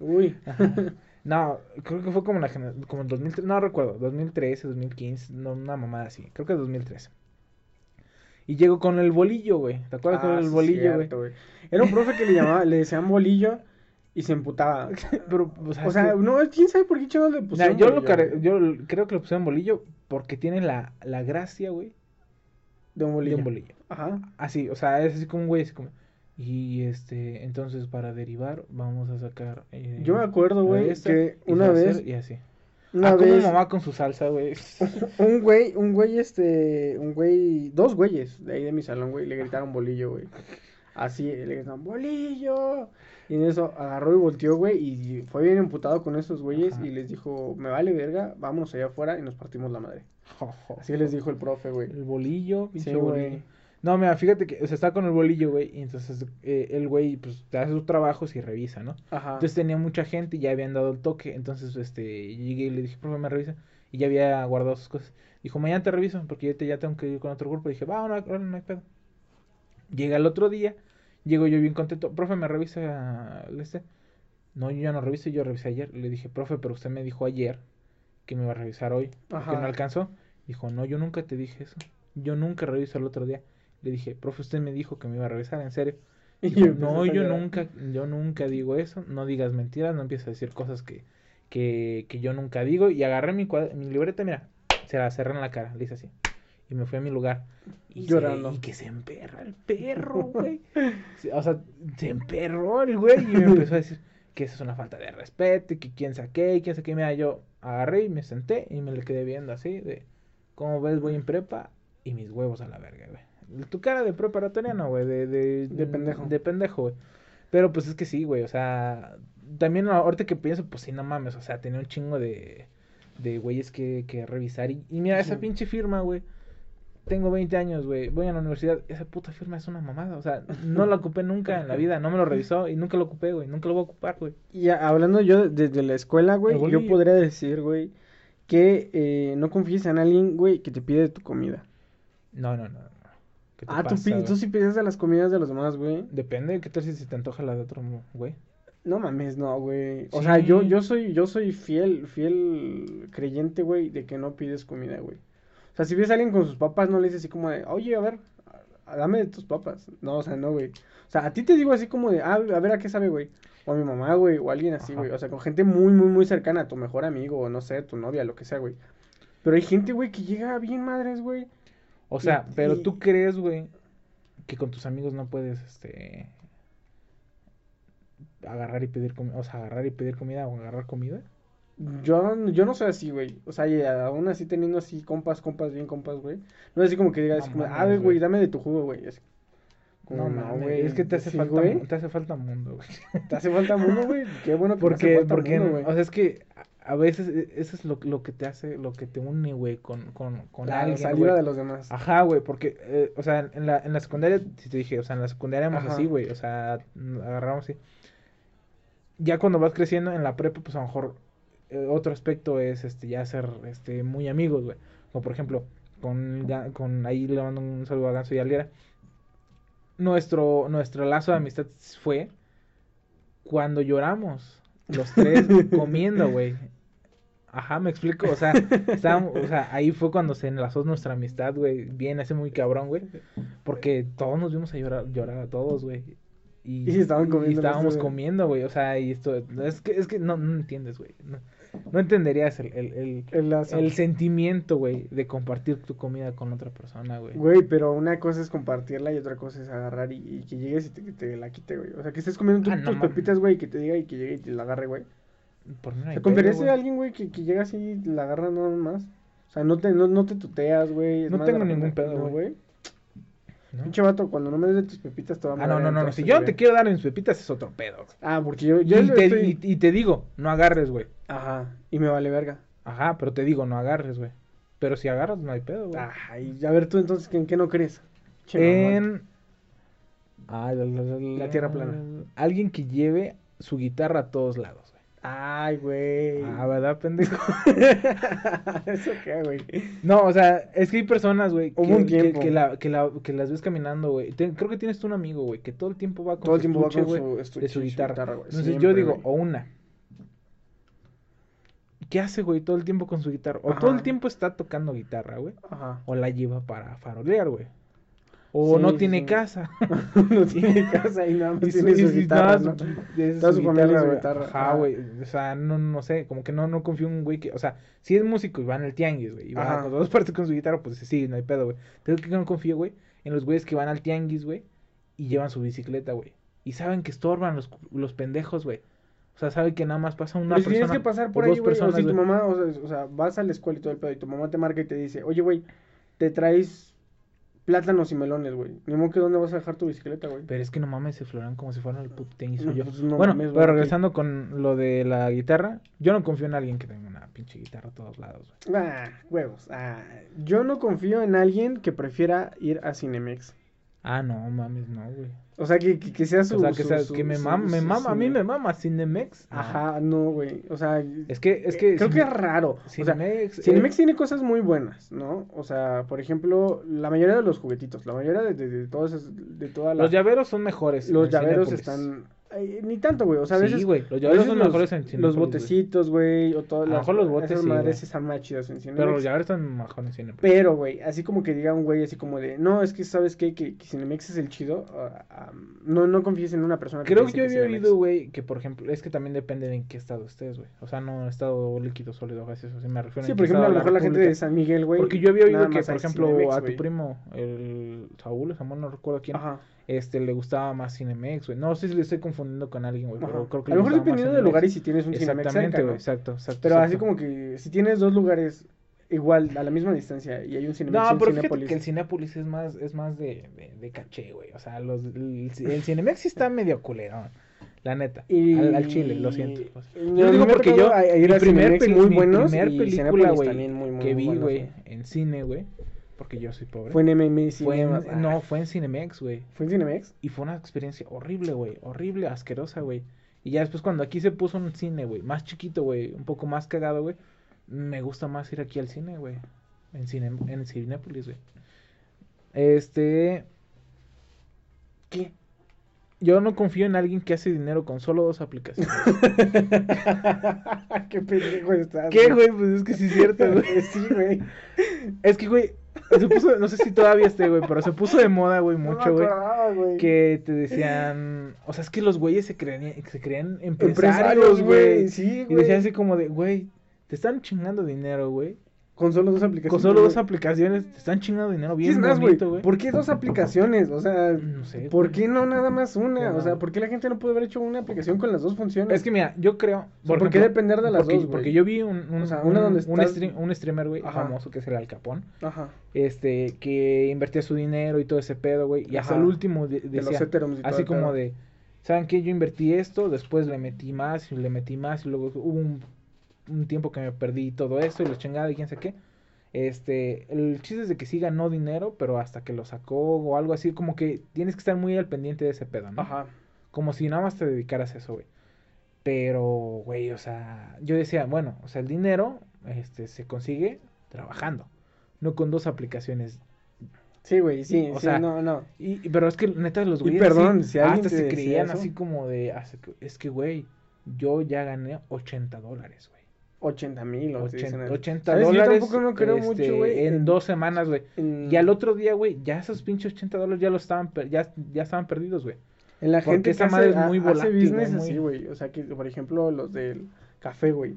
Uy. Ajá. No, creo que fue como la como en 2013, no recuerdo, 2013, 2015, no, una mamada así, creo que 2013. Y llego con el bolillo, güey. ¿Te acuerdas con Ah, el sí, bolillo, güey? Era un profe que le llamaba, le decían bolillo y se emputaba. Pero, o sea, O sea, que- no, quién sabe por qué chingados le Nah, pusieron yo lo bolillo, care- güey. yo creo que lo pusieron bolillo porque tiene la, la gracia, güey, De un de bolillo. un bolillo. Ajá. Así, o sea, es así como un güey, así como. Y este, entonces para derivar, vamos a sacar. eh, Yo me acuerdo, güey, que una vez, Y así. una ah, como vez, mamá con su salsa, güey. un güey, un güey, este, un güey, dos güeyes de ahí de mi salón, güey, le gritaron bolillo, güey. Así, le gritaron, bolillo. Y en eso agarró y volteó, güey, y fue bien emputado con esos güeyes Ajá. y les dijo, me vale verga, vámonos allá afuera y nos partimos la madre. Así les dijo el profe, güey. El bolillo, pinche Sí, bolillo. güey. No, mira, fíjate que, o sea, está con el bolillo, güey, y entonces eh, el güey, pues, te hace sus trabajos y revisa, ¿no? Ajá. Entonces tenía mucha gente y ya habían dado el toque, entonces, este, llegué y le dije, profe, me revisa, y ya había guardado sus cosas. Dijo, mañana te reviso, porque yo te, ya tengo que ir con otro grupo, y dije, va, no, no, no hay pedo. Llega el otro día, llego yo bien contento, profe, me revisa este. No, yo ya no reviso, yo revisé ayer. Le dije, profe, pero usted me dijo ayer que me iba a revisar hoy, que Ajá. no alcanzó. Dijo, no, yo nunca te dije eso. Yo nunca reviso el otro día. Le dije, profe, usted me dijo que me iba a revisar, en serio. Y Dijo, empezó no, yo nunca, yo nunca digo eso. No digas mentiras, no empieces a decir cosas que, que, que yo nunca digo. Y agarré mi, mi libreta, mira, se la cerré en la cara, le hice así. Y me fui a mi lugar. Y, se- Llorando. y que se emperra el perro, güey. O sea, se emperró el güey y me empezó a decir que eso es una falta de respeto y que quién saqué y quién saqué. Mira, yo agarré y me senté y me le quedé viendo así de, ¿cómo ves? Voy en prepa y mis huevos a la verga, güey. Tu cara de preparatoria no, güey, de, de, De pendejo. De pendejo, güey. Pero pues es que sí, güey, o sea, también ahorita que pienso, pues sí, no mames, o sea, tenía un chingo de, de güeyes que, que revisar. Y, y mira, esa pinche firma, güey. Tengo 20 años, güey. Voy a la universidad. Esa puta firma es una mamada. O sea, no la ocupé nunca en la vida. No me lo revisó y nunca lo ocupé, güey. Nunca lo voy a ocupar, güey. Y a- hablando yo desde la escuela, güey, yo podría decir, güey, que eh, no confíes en alguien, güey, que te pide tu comida. No, no, no. no. ¿Qué te Ah, tú, pasa, pi- güey? tú sí pides de las comidas de los demás, güey. Depende. ¿Qué tal si se te antoja la de otro, güey? No mames, no, güey. O sea, yo, yo soy, yo soy fiel, fiel creyente, güey, de que no pides comida, güey. O sea, si ves a alguien con sus papas, no le dices así como de, oye, a ver, a- dame de tus papas. No, o sea, no, güey. O sea, a ti te digo así como de, ah, a ver a qué sabe, güey. O a mi mamá, güey, o a alguien así, Ajá. güey. O sea, con gente muy, muy, muy cercana, tu mejor amigo, o no sé, tu novia, lo que sea, güey. Pero hay gente, güey, que llega bien madres, güey. O sea, Y- pero y- tú crees, güey, que con tus amigos no puedes, este, agarrar y pedir comida, o sea, agarrar y pedir comida o agarrar comida. Yo, yo no soy así, güey. O sea, y aún así teniendo así compas, compas, bien compas, güey. No es así como que digas, No ah, güey, güey. dame de tu jugo, güey. Así, como, No, mames, es que te hace sí, falta, güey. te hace falta mundo, güey. Te hace falta mundo, güey. Qué bueno que te hace Porque, falta porque, mundo, güey. o sea, es que a- veces e- eso es lo, lo que te hace, lo que te une, güey, con, con, con La alguien, saliva güey. de los demás. Ajá, güey, porque, eh, o sea, en la, en la secundaria, si te dije, o sea, en la secundaria éramos así, güey, o sea, agarramos así. Ya cuando vas creciendo en la prepa, pues a lo mejor eh, otro aspecto es, este, ya ser, este, muy amigos, güey. Como por ejemplo, con, con, ahí le mando un saludo a Ganso y Alguera. Nuestro, nuestro lazo de amistad fue cuando lloramos, los tres comiendo, güey. Ajá, me explico, o sea, estábamos, o sea, ahí fue cuando se enlazó nuestra amistad, güey, bien, ese muy cabrón, güey, porque todos nos vimos a llorar, llorar a todos, güey, y, Y estaban comiendo y estábamos comiendo, güey, o sea, y esto, es que, es que no, no entiendes, güey, no, no entenderías el, el, el, El sentimiento, güey, de compartir tu comida con otra persona, güey. Güey, pero una cosa es compartirla y otra cosa es agarrar y, y que llegues y te, que te la quite, güey. O sea, que estés comiendo Ah, no tus pepitas, güey, y que te diga y que llegue y te la agarre, güey. Por mí no hay ¿Te pedo, confiarías güey. a alguien, güey, que, que llega así y la agarra nada más? O sea, no te, no, no te tuteas, güey. No de tengo ningún pedo, güey. ¿No? Pinche vato, cuando no me des de tus pepitas te va a Ah, no, no, no, no, si yo no güey. te quiero dar mis pepitas es otro pedo. güey. Ah, porque yo, Y, te, estoy- y- y te digo, no agarres, güey. Ajá, y me vale verga. Ajá, pero te digo, no agarres, güey. Pero si agarras, no hay pedo, güey. Ay, a ver tú entonces, ¿en qué no crees? Che, en. Ah, la, la- la- La tierra plana. Alguien que lleve su guitarra a todos lados. Ay, güey. Ah, ¿verdad, pendejo? ¿Eso qué, güey? No, o sea, es que hay personas, güey, que, un tiempo. que la, que, la, que las ves caminando, güey. Creo que tienes tú un amigo, güey, que todo el tiempo va con Todo el su tiempo va con su de estuche su y su guitarra. Entonces yo digo, o una. ¿Qué hace, güey, todo el tiempo con su guitarra? O todo el tiempo está tocando guitarra, güey. Ajá. O la lleva para farolear, güey. O Sí, no tiene sí. casa. no tiene casa y nada más Y su- tiene su guitarra, nada, ¿no? su- es Toda su su familia guitarra. Ajá, Ah. güey. O sea, no, no sé, como que no, no confío en un güey que, o sea, si es músico y va en el tianguis, güey, y va con todas partes con su guitarra, pues sí, no hay pedo, güey. Pero que no confío, güey, en los güeyes que van al tianguis, güey, y llevan su bicicleta, güey. Y saben que estorban los, los pendejos, güey. O sea, saben que nada más pasa una Pero si persona. tienes que pasar por ahí, dos güey. O si tu mamá, o sea, o sea, vas a la escuela y todo el pedo, y tu mamá te marca y te dice, oye, güey, te traes plátanos y melones, güey. Ni modo que dónde vas a dejar tu bicicleta, güey. Pero es que no mames, se florean como si fueran el puto tianguis No, yo. pues, no bueno, mames, pero regresando con lo de la guitarra, yo no confío en alguien que tenga una pinche guitarra a todos lados, güey. Ah, huevos. Ah, yo no confío en alguien que prefiera ir a Cinemex. Ah, no mames, no, güey. O sea, que, que, que sea su... o sea, que, su- sea- su- que me su- mama, me mama, a mí me mama Cinemex. no. Ajá, no, güey. O sea... Es que, es que. Creo que es raro. O sea, Cinemex. eh, Cinemex tiene cosas muy buenas, ¿no? O sea, por ejemplo, la mayoría de los juguetitos, la mayoría de, de, de esos- de toda la... Los llaveros son mejores. los llaveros están... ni tanto, güey. O sea, a veces... Sí, güey. Los llaveros son los- mejores en Cinépolis. Los botecitos, güey, o todas A lo las... mejor los botes esas sí, madres güey. están más chidas en Cinemex. Pero los llaveros están mejor en Cinepolis. Pero, güey, así como que diga un güey así como de, no, es que sabes qué? que, que Cinemex es el chido, no, no confíes en una persona Creo te que yo había Cinemex. oído, güey, que por ejemplo, es que también depende de en qué estado estés, güey. O sea, no estado líquido, sólido, gaseoso. Si me refiero Sí, por ejemplo, a lo mejor la gente de. San Miguel, güey. Porque yo había oído que, por ejemplo, Cinemex, a tu primo, el Saúl, Samuel, no recuerdo quién, Ajá. Este, le gustaba más Cinemex, güey. No sé si le estoy confundiendo con alguien, güey, pero creo que a lo mejor dependiendo del lugar y si tienes un Cinemex Exactamente, güey, ¿no? exacto, exacto. Pero así como que si tienes dos lugares igual, a la misma distancia, y hay un Cinemex No, pero Cinépolis. que el Cinépolis es más, es más de, de, de caché, güey. O sea, los, el, el Cinemex sí está medio culero. La neta. Y... Al, al chile, lo siento. Yo Yo digo porque yo, ir mi a primer, peli- muy mi buenos primer película, güey, que vi, güey, en cine, güey, porque yo soy pobre. Fue en MM Fue en- Cinemas. Ah, no, fue en Cinemex, güey. ¿Fue en Cinemex? Y fue una experiencia horrible, güey. Horrible, asquerosa, güey. Y ya después cuando aquí se puso un cine, güey, más chiquito, güey, un poco más cagado, güey, me gusta más ir aquí al cine, güey. En, cine, en Cinépolis, güey. Este... ¿Qué? Yo no confío en alguien que hace dinero con solo dos aplicaciones. Qué pendejo estás. ¿Qué, güey? Pues es que sí es cierto, güey. sí, güey. Es que, güey, se puso, no sé si todavía esté, güey, pero se puso de moda, güey, mucho, güey. Que te decían, o sea, es que los güeyes se creían, se creían empresarios, güey. güey. Sí, Y güey. decían así como de, güey, te están chingando dinero, güey. Con solo dos aplicaciones. Con solo dos aplicaciones te están chingando dinero ¿Qué bien es más, güey? bonito, güey. ¿Por qué dos aplicaciones? O sea, No sé, ¿por qué no nada más una? O sea. ¿por qué la gente no puede haber hecho una aplicación con las dos funciones? Es que mira, yo creo. ¿por qué depender de las porque, dos, güey? Porque yo vi un, un, O sea, un- una donde un, estás- stream- un streamer, güey, famoso que es el Al Capón. Ajá. Este, que invertía su dinero y todo ese pedo, güey. Y hasta el último de- De los decía, y todo así como pedo. de, ¿saben qué? Yo invertí esto, después le metí más y le metí más y luego hubo un, un tiempo que me perdí todo esto y la chingada y quién sé qué. Este, el chiste es de que sí ganó dinero, pero hasta que lo sacó o algo así, como que tienes que estar muy al pendiente de ese pedo, ¿no? Ajá. Como si nada más te dedicaras a eso, güey. Pero, güey, o sea, yo decía, bueno, o sea, el dinero este, se consigue trabajando, no con dos aplicaciones. Sí, güey, sí, O sí, sea, no, no. Y, pero es que neta los güeyes perdón, así, si alguien hasta se creían así como de, es que, güey, yo ya gané 80 dólares, güey. 80 mil o te dicen 80, así. 80 ¿Sabes? Yo dólares tampoco no creo este, mucho, güey. en dos semanas, güey. en- Y al otro día, güey, ya esos pinches 80 dólares ya los estaban, ya, ya estaban perdidos, güey. En la Porque gente esa que madre hace, es muy volátil, hace business muy- así, güey. O sea, que por ejemplo los del café, güey.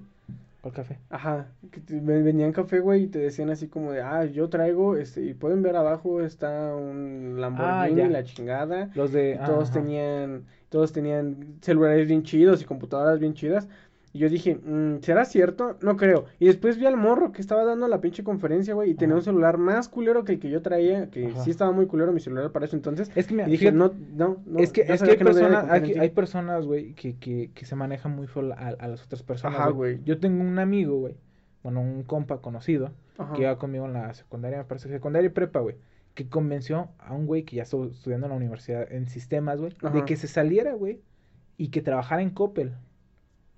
¿Cuál café? Ajá, que te- ven- vendían café, güey, y te decían así como de, ah, yo traigo, este, y pueden ver abajo está un Lamborghini, Ah, la chingada, Los de... y todos ajá. tenían, todos tenían celulares bien chidos y computadoras bien chidas, y yo dije, mm, ¿será cierto? No creo, y después vi al morro que estaba dando la pinche conferencia, güey, y tenía Ajá. un celular más culero que el que yo traía, que Ajá. sí estaba muy culero mi celular para eso entonces, Es que, y dije, no, no, no, es que, es que hay no de personas, en hay, ti". hay personas, güey, que, que, que se manejan muy feo a, a las otras personas, Ajá, güey. Yo tengo un amigo, güey, bueno, un compa conocido, Ajá. que iba conmigo en la secundaria, me parece, secundaria y prepa, güey, que convenció a un güey que ya estuvo estudiando en la universidad en sistemas, güey, de que se saliera, güey, y que trabajara en Coppel,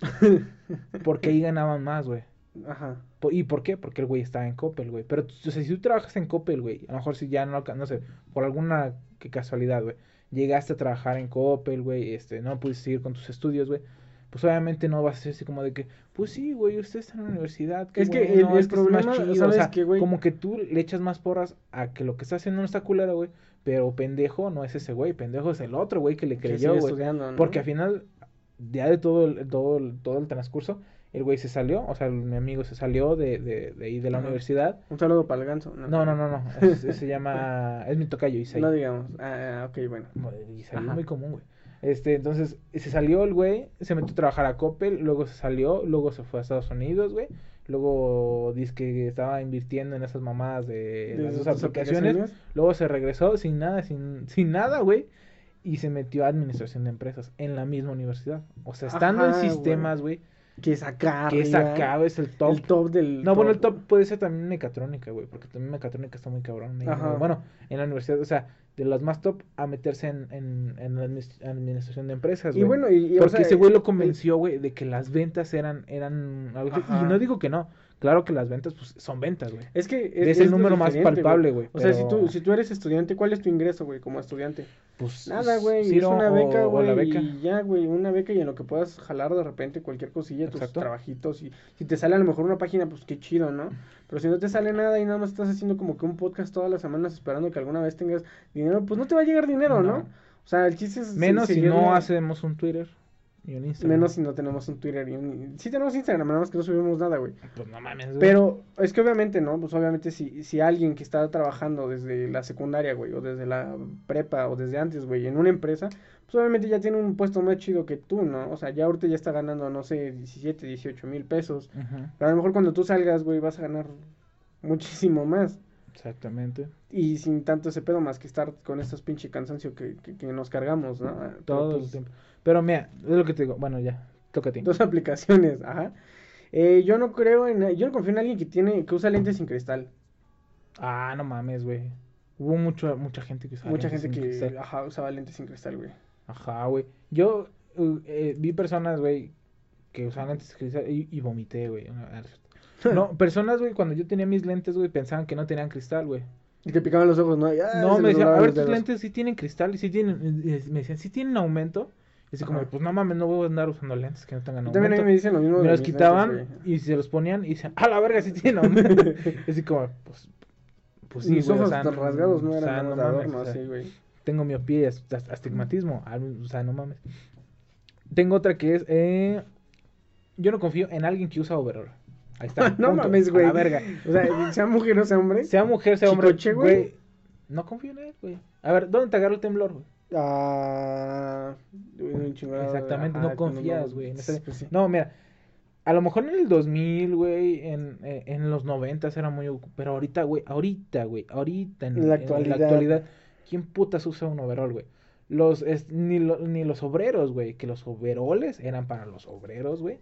porque ahí ganaban más, güey. Ajá. ¿Y por qué? Porque el güey estaba en Coppel, güey. Pero, o sea, si tú trabajas en Coppel, güey, a lo mejor si ya no, no sé, por alguna que casualidad, güey, llegaste a trabajar en Coppel, güey, este, no pudiste seguir con tus estudios, güey, pues obviamente no vas a ser así como de que, pues sí, güey, usted está en la universidad, Es que el- el es que es más problema, chido", ¿sabes o sea, güey? como que tú le echas más porras a que lo que está haciendo no está culero, güey, pero pendejo no es ese güey, pendejo es el otro güey que le Que creyó, güey. ¿no? Porque al final, ya de todo el, todo el, todo el transcurso, el güey se salió, o sea, mi amigo se salió de, de, de ahí de la Ajá. universidad. Un saludo para el ganso. No, No, no, no, no, es- es- se llama, es mi tocayo, Isaí. No digamos. Ah, ok, bueno. Isaí es muy común, güey. Este, entonces, se salió el güey, se metió a trabajar a Coppel, luego se salió, luego se fue a Estados Unidos, güey. Luego dice que estaba invirtiendo en esas mamadas de, De las dos aplicaciones. Luego se regresó sin nada, sin, sin nada, güey. Y se metió a administración de empresas en la misma universidad. O sea, estando Ajá, en sistemas, güey. Que es acá. Que es acá, es el top. El top del. No, bueno, el top puede ser también mecatrónica, güey. Porque también mecatrónica está muy cabrón. Ajá. Bueno, en la universidad, o sea, de las más top a meterse en, en, en la administración de empresas, Y güey. bueno, y. y, o Porque sea, ese güey lo el- convenció, güey, de que las ventas eran, eran algo así. Ajá. Y no digo que no. Claro que las ventas, pues, son ventas, güey. Es que. Es, el número más palpable, güey. O sea, si tú, si tú eres estudiante, ¿cuál es tu ingreso, güey, como estudiante? Pues, Nada, güey. Es una beca, o- o la güey. beca. Y ya, güey, una beca y en lo que puedas jalar de repente cualquier cosilla, tus trabajitos. Y si te sale a lo mejor una página, pues qué chido, ¿no? Pero si no te sale nada y nada más estás haciendo como que un podcast todas las semanas esperando que alguna vez tengas dinero, pues no te va a llegar dinero, ¿no? No. O sea, el chiste es. Menos si no hacemos un Twitter y un Instagram. Menos si no tenemos un Twitter y un... Sí tenemos Instagram, nada más que no subimos nada, güey. Pues no mames, güey. Pero es que obviamente, ¿no? Pues obviamente si, si alguien que está trabajando desde la secundaria, güey, o desde la prepa, o desde antes, güey, en una empresa, pues obviamente ya tiene un puesto más chido que tú, ¿no? O sea, ya ahorita ya está ganando, no sé, 17, 18 mil pesos. Pero a lo mejor cuando tú salgas, güey, vas a ganar muchísimo más. Exactamente. Y sin tanto ese pedo más que estar con estos pinche cansancio que, que, que nos cargamos, ¿no? Pero, Todo el pues, tiempo. Pero mira, es lo que te digo. Bueno, ya, toca a ti. Dos aplicaciones, ajá. Eh, yo no creo en, yo no confío en alguien que tiene, que usa lentes sin cristal. Ah, no mames, güey. Hubo mucho, mucha gente que usaba Mucha lentes gente sin que, cristal. ajá, usaba lentes sin cristal, güey. Ajá, güey. Yo uh, eh, vi personas, güey, que usaban lentes sin cristal y, y vomité, güey. No, personas, güey, cuando yo tenía mis lentes, güey, pensaban que no tenían cristal, güey. Y te picaban los ojos, ¿no? Y, ah, No, me decían, a ver, tus lentes sí tienen cristal y sí tienen, me decían, sí tienen aumento. Y así como, pues no mames, no voy a andar usando lentes que no tengan También a aumento. mí me dicen lo mismo Me los quitaban lentes, y se los ponían y decían, a la verga, sí tienen aumento. así como, pues, pues sí, Mis güey, o ojos sea, hasta rasgados no o eran sea, no mames, o sea, así, güey. tengo miopía astigmatismo, o sea, no mames. Tengo otra que es, eh, yo no confío en alguien que usa overall. Ahí está. No punto, mames, a güey. La verga. O sea, sea mujer o sea hombre. Sea mujer, sea hombre, Chicoche, güey. güey. No confío en él, güey. A ver, ¿dónde te agarró el temblor, güey? Ah, Exactamente, ajá, no con confías, güey. pues. No, mira, a lo mejor en el 2000, güey, en, eh, en los 90 era muy... Pero ahorita, güey, ahorita, güey, ahorita, en, la en actualidad, ¿quién putas usa un overall, güey? Los, es- ni, lo- ni los obreros, güey, que los overoles eran para los obreros, güey.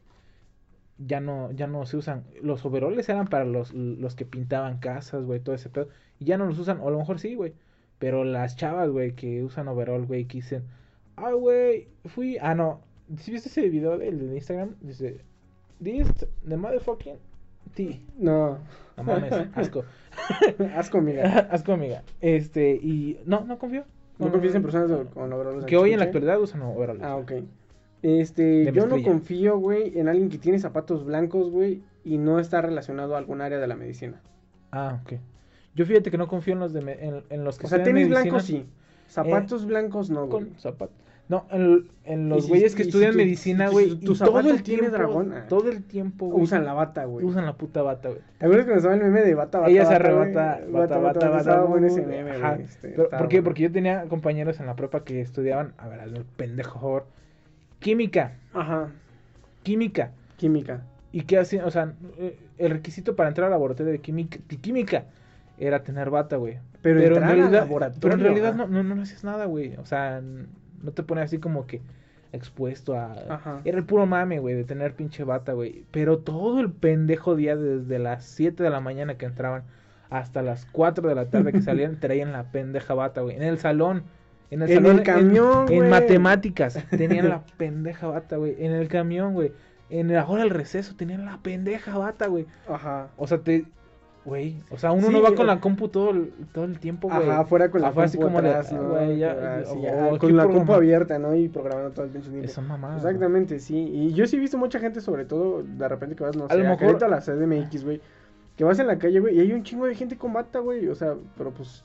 Ya no, ya no se usan. Los overoles eran para los, los que pintaban casas, güey, todo ese pedo. Y ya no los usan, o a lo mejor sí, güey. Pero las chavas, güey, que usan overall, güey, que dicen, ah, güey, fui, ah, no, ¿sí viste ese video del de Instagram? Dice, this, the motherfucking tea. No. No mames, asco. Asco, amiga. asco, amiga. Este, y, no, no confío. No confías en personas con overoles Que hoy en la actualidad usan overoles. Ah, ok. Este, yo no confío, güey, en alguien que tiene zapatos blancos, güey, y no está relacionado a algún área de la medicina. Ah, ok. Yo fíjate que no confío en los de me- en, en los que O sea, tenis blancos sí. Zapatos blancos no, güey. con zapatos. No, en, en los si- güeyes que si estudian tu- medicina, si güey, tu todo el tiempo, dragón, ah. todo el tiempo, güey, Usan la bata, güey. usan la puta bata, güey. ¿Te acuerdas cuando estaba el meme de bata, bata, Ella se bata, güey? arrebata, bata, bata, bata, Estaba bueno ese meme, Ajá. güey. este, Pero, ¿Por qué? bueno. Porque yo tenía compañeros en la prepa que estudiaban, a ver, hazme el pendejo por favor, química, Ajá, química. química. ¿Y qué hacían? O sea, eh, el requisito para entrar al laboratorio de química, de química era tener bata, güey. Pero, Pero en realidad, pero en realidad no, no, no hacías nada, güey. O sea, no te pones así como que expuesto a... Ajá. Era el puro mame, güey, de tener pinche bata, güey. Pero todo el pendejo día, desde las 7 de la mañana que entraban hasta las 4 de la tarde que salían, traían la pendeja bata, güey. En el salón. En el En salón. el camión, En, güey. matemáticas. Tenían la pendeja bata, güey. En el camión, güey. En la hora del receso tenían la pendeja bata, güey. Ajá. O sea, te... Güey, o sea, uno Sí, no va con la compu todo el, todo el tiempo, güey. Ajá, afuera con la así compu como atrás, "Ah, ¿no? güey, ya, Ah, ya, sí, o- ya, o con la compu programa". abierta, ¿no? Y programando todo el pinche tiempo. Esa mamada. güey. Exactamente, sí. Y yo sí he visto mucha gente, sobre todo, de repente que vas, no A sé, lo a mejor- a la CDMX, güey. Que vas en la calle, güey, y hay un chingo de gente con bata, güey. O sea, pero pues.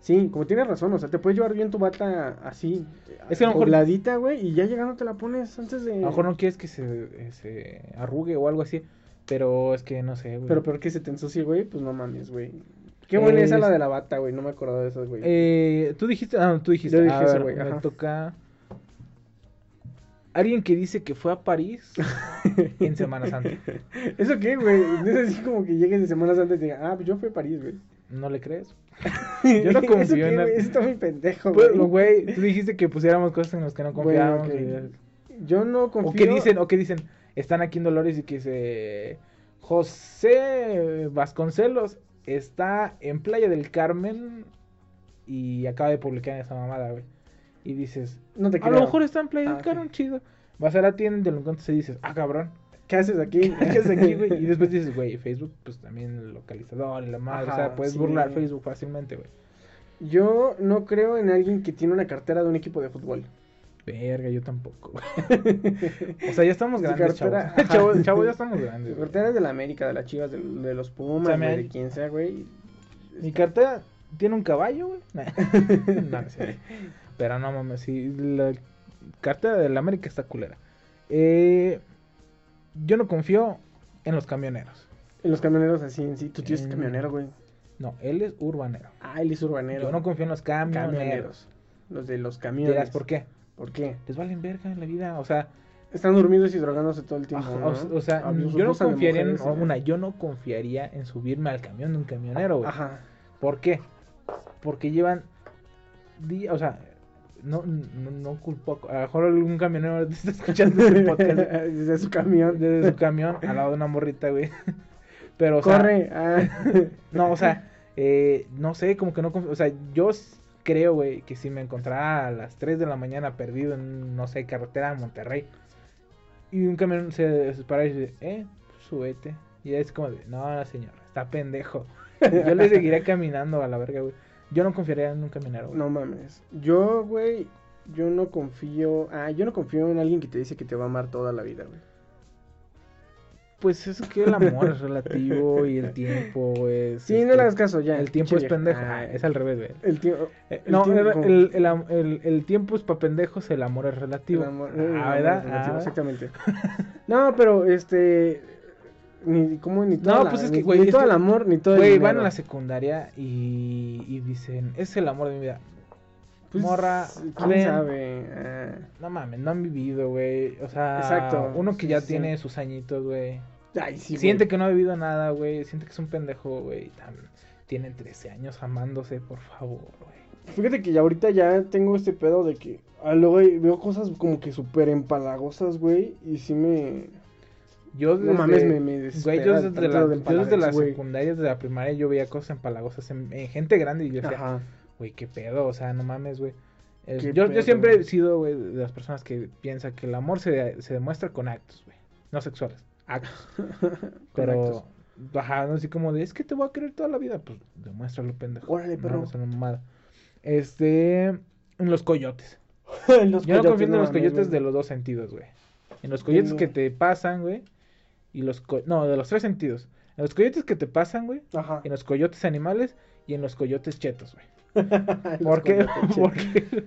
Sí, como tienes razón, o sea, te puedes llevar bien tu bata así. Es que a lo mejor- dobladita, güey, y ya llegando te la pones antes de. A lo mejor no quieres que se, eh, se arrugue o algo así, pero es que no sé, güey. Pero peor que se te ensucie, güey, pues no mames, güey. Qué buena esa Es- la de la bata, güey. No me acordaba de esas, güey. Eh, tú dijiste, ah, no, tú dijiste. Yo dije a güey, me ajá. toca. Alguien que dice que fue a París en Semana Santa. ¿Eso qué, güey? No es así como que llegues de Semana Santa y te digan, ah, pues yo fui a París, güey. ¿No le crees? Yo no ¿Eso confío qué, en güey? Eso está muy pendejo, Pues, güey. güey, tú dijiste que pusiéramos cosas en las que no confiábamos. y- Yo no confío. O que dicen, o que dicen, están aquí en Dolores y que dice José Vasconcelos está en Playa del Carmen y acaba de publicar esa mamada, güey. Y dices, No te a lo mejor está en Playa Ah, del ok. Carmen, chido. Vas a la tienda y te lo encuentras y dices, ah, cabrón, ¿Qué haces aquí? ¿qué haces aquí, güey? Y después dices, güey, Facebook, pues también el localizador la madre, o sea, puedes sí. burlar Facebook fácilmente, güey. Yo no creo en alguien que tiene una cartera de un equipo de fútbol. Verga, yo tampoco. O sea, ya estamos grandes, cartera- chavos. Chavos, ya estamos grandes. Mi cartera es de la América, de las Chivas, de, de los Pumas, O sea, güey, de quien sea, güey. Mi cartera tiene un caballo, güey. Nah. no, no cierto. Pero no mames, sí, la cartera del América está culera. Eh, yo no confío en los camioneros. En los camioneros así en sí. Tu tío es camionero, güey. No, él es urbanero. Ah, él es urbanero. Yo no confío en los camioneros. camioneros. Los de los camiones. Dirás, ¿por qué? ¿Por qué? Les valen verga en la vida. O sea, Están dormidos y drogándose todo el tiempo. ajá, ¿no? o, o sea yo no confiaría en una, yo no confiaría en subirme al camión de un camionero, güey. Ajá. ¿Por qué? Porque llevan días, o sea, no, no, no culpo, a lo mejor algún camionero está escuchando este podcast Desde su camión. desde su camión al lado de una morrita, güey. Pero, o sea, Corre. ah. no, o sea, eh, no sé, como que no, o sea, yo creo, güey, que si me encontrara a las 3 de la mañana perdido en, no sé, carretera de Monterrey, y un camión se, para y dice, eh, súbete, y es como de, no, no, señor, está pendejo. Yo le seguiré caminando a la verga, güey. Yo no confiaría en un camionero, güey. No mames. Yo, güey, yo no confío. Ah, yo no confío en alguien que te dice que te va a amar toda la vida, güey. Pues eso que el amor es relativo y el tiempo, güey. Sí, no le hagas caso, ya. El tiempo es pendejo. Ah, es al revés, güey. El tiempo. Eh, El no, tiempo- el, el, el tiempo es para pendejos, el amor es relativo. Amor- ah, ¿verdad? es relativo, Ah, Exactamente. No, pero este. Ni, ¿cómo? Ni, toda No, la- pues es que, ni- güey, ni es todo que- el amor, ni todo el Güey, van a la secundaria y, y dicen, es el amor de mi vida. Pues, morra, ¿Quién ven. sabe? Ah. No mames, no han vivido, güey. O sea, Exacto, uno que sí, ya sí. tiene sus añitos, güey. Sí, siente que no ha vivido nada, güey. Siente que es un pendejo, güey. Tienen 13 años amándose, por favor, güey. Fíjate que ya ahorita ya tengo este pedo de que ah, luego veo cosas como que súper empalagosas, güey, y sí me... Yo No mames, me, me Güey, yo desde, la, de yo desde la empalagues, güey. secundaria, desde la primaria, yo veía cosas empalagosas en, en gente grande y yo decía, Ajá. Güey, qué pedo, o sea, no mames, güey. Yo, yo siempre he sido, güey, de las personas que piensa que el amor se, se demuestra con actos, güey. No sexuales, actos. Pero, actos. ajá, no así como de, es que te voy a querer toda la vida. Pues demuéstralo, pendejo. Órale, No, perro. una mamada. Este, en los coyotes. Los Yo no confío en no los coyotes de los dos sentidos, güey. En los coyotes no. que te pasan, güey. Y los co- no, de los tres sentidos. En los coyotes que te pasan, güey. Ajá. En los coyotes animales y en los coyotes chetos, güey. Los ¿Por qué? coyotes. Porque,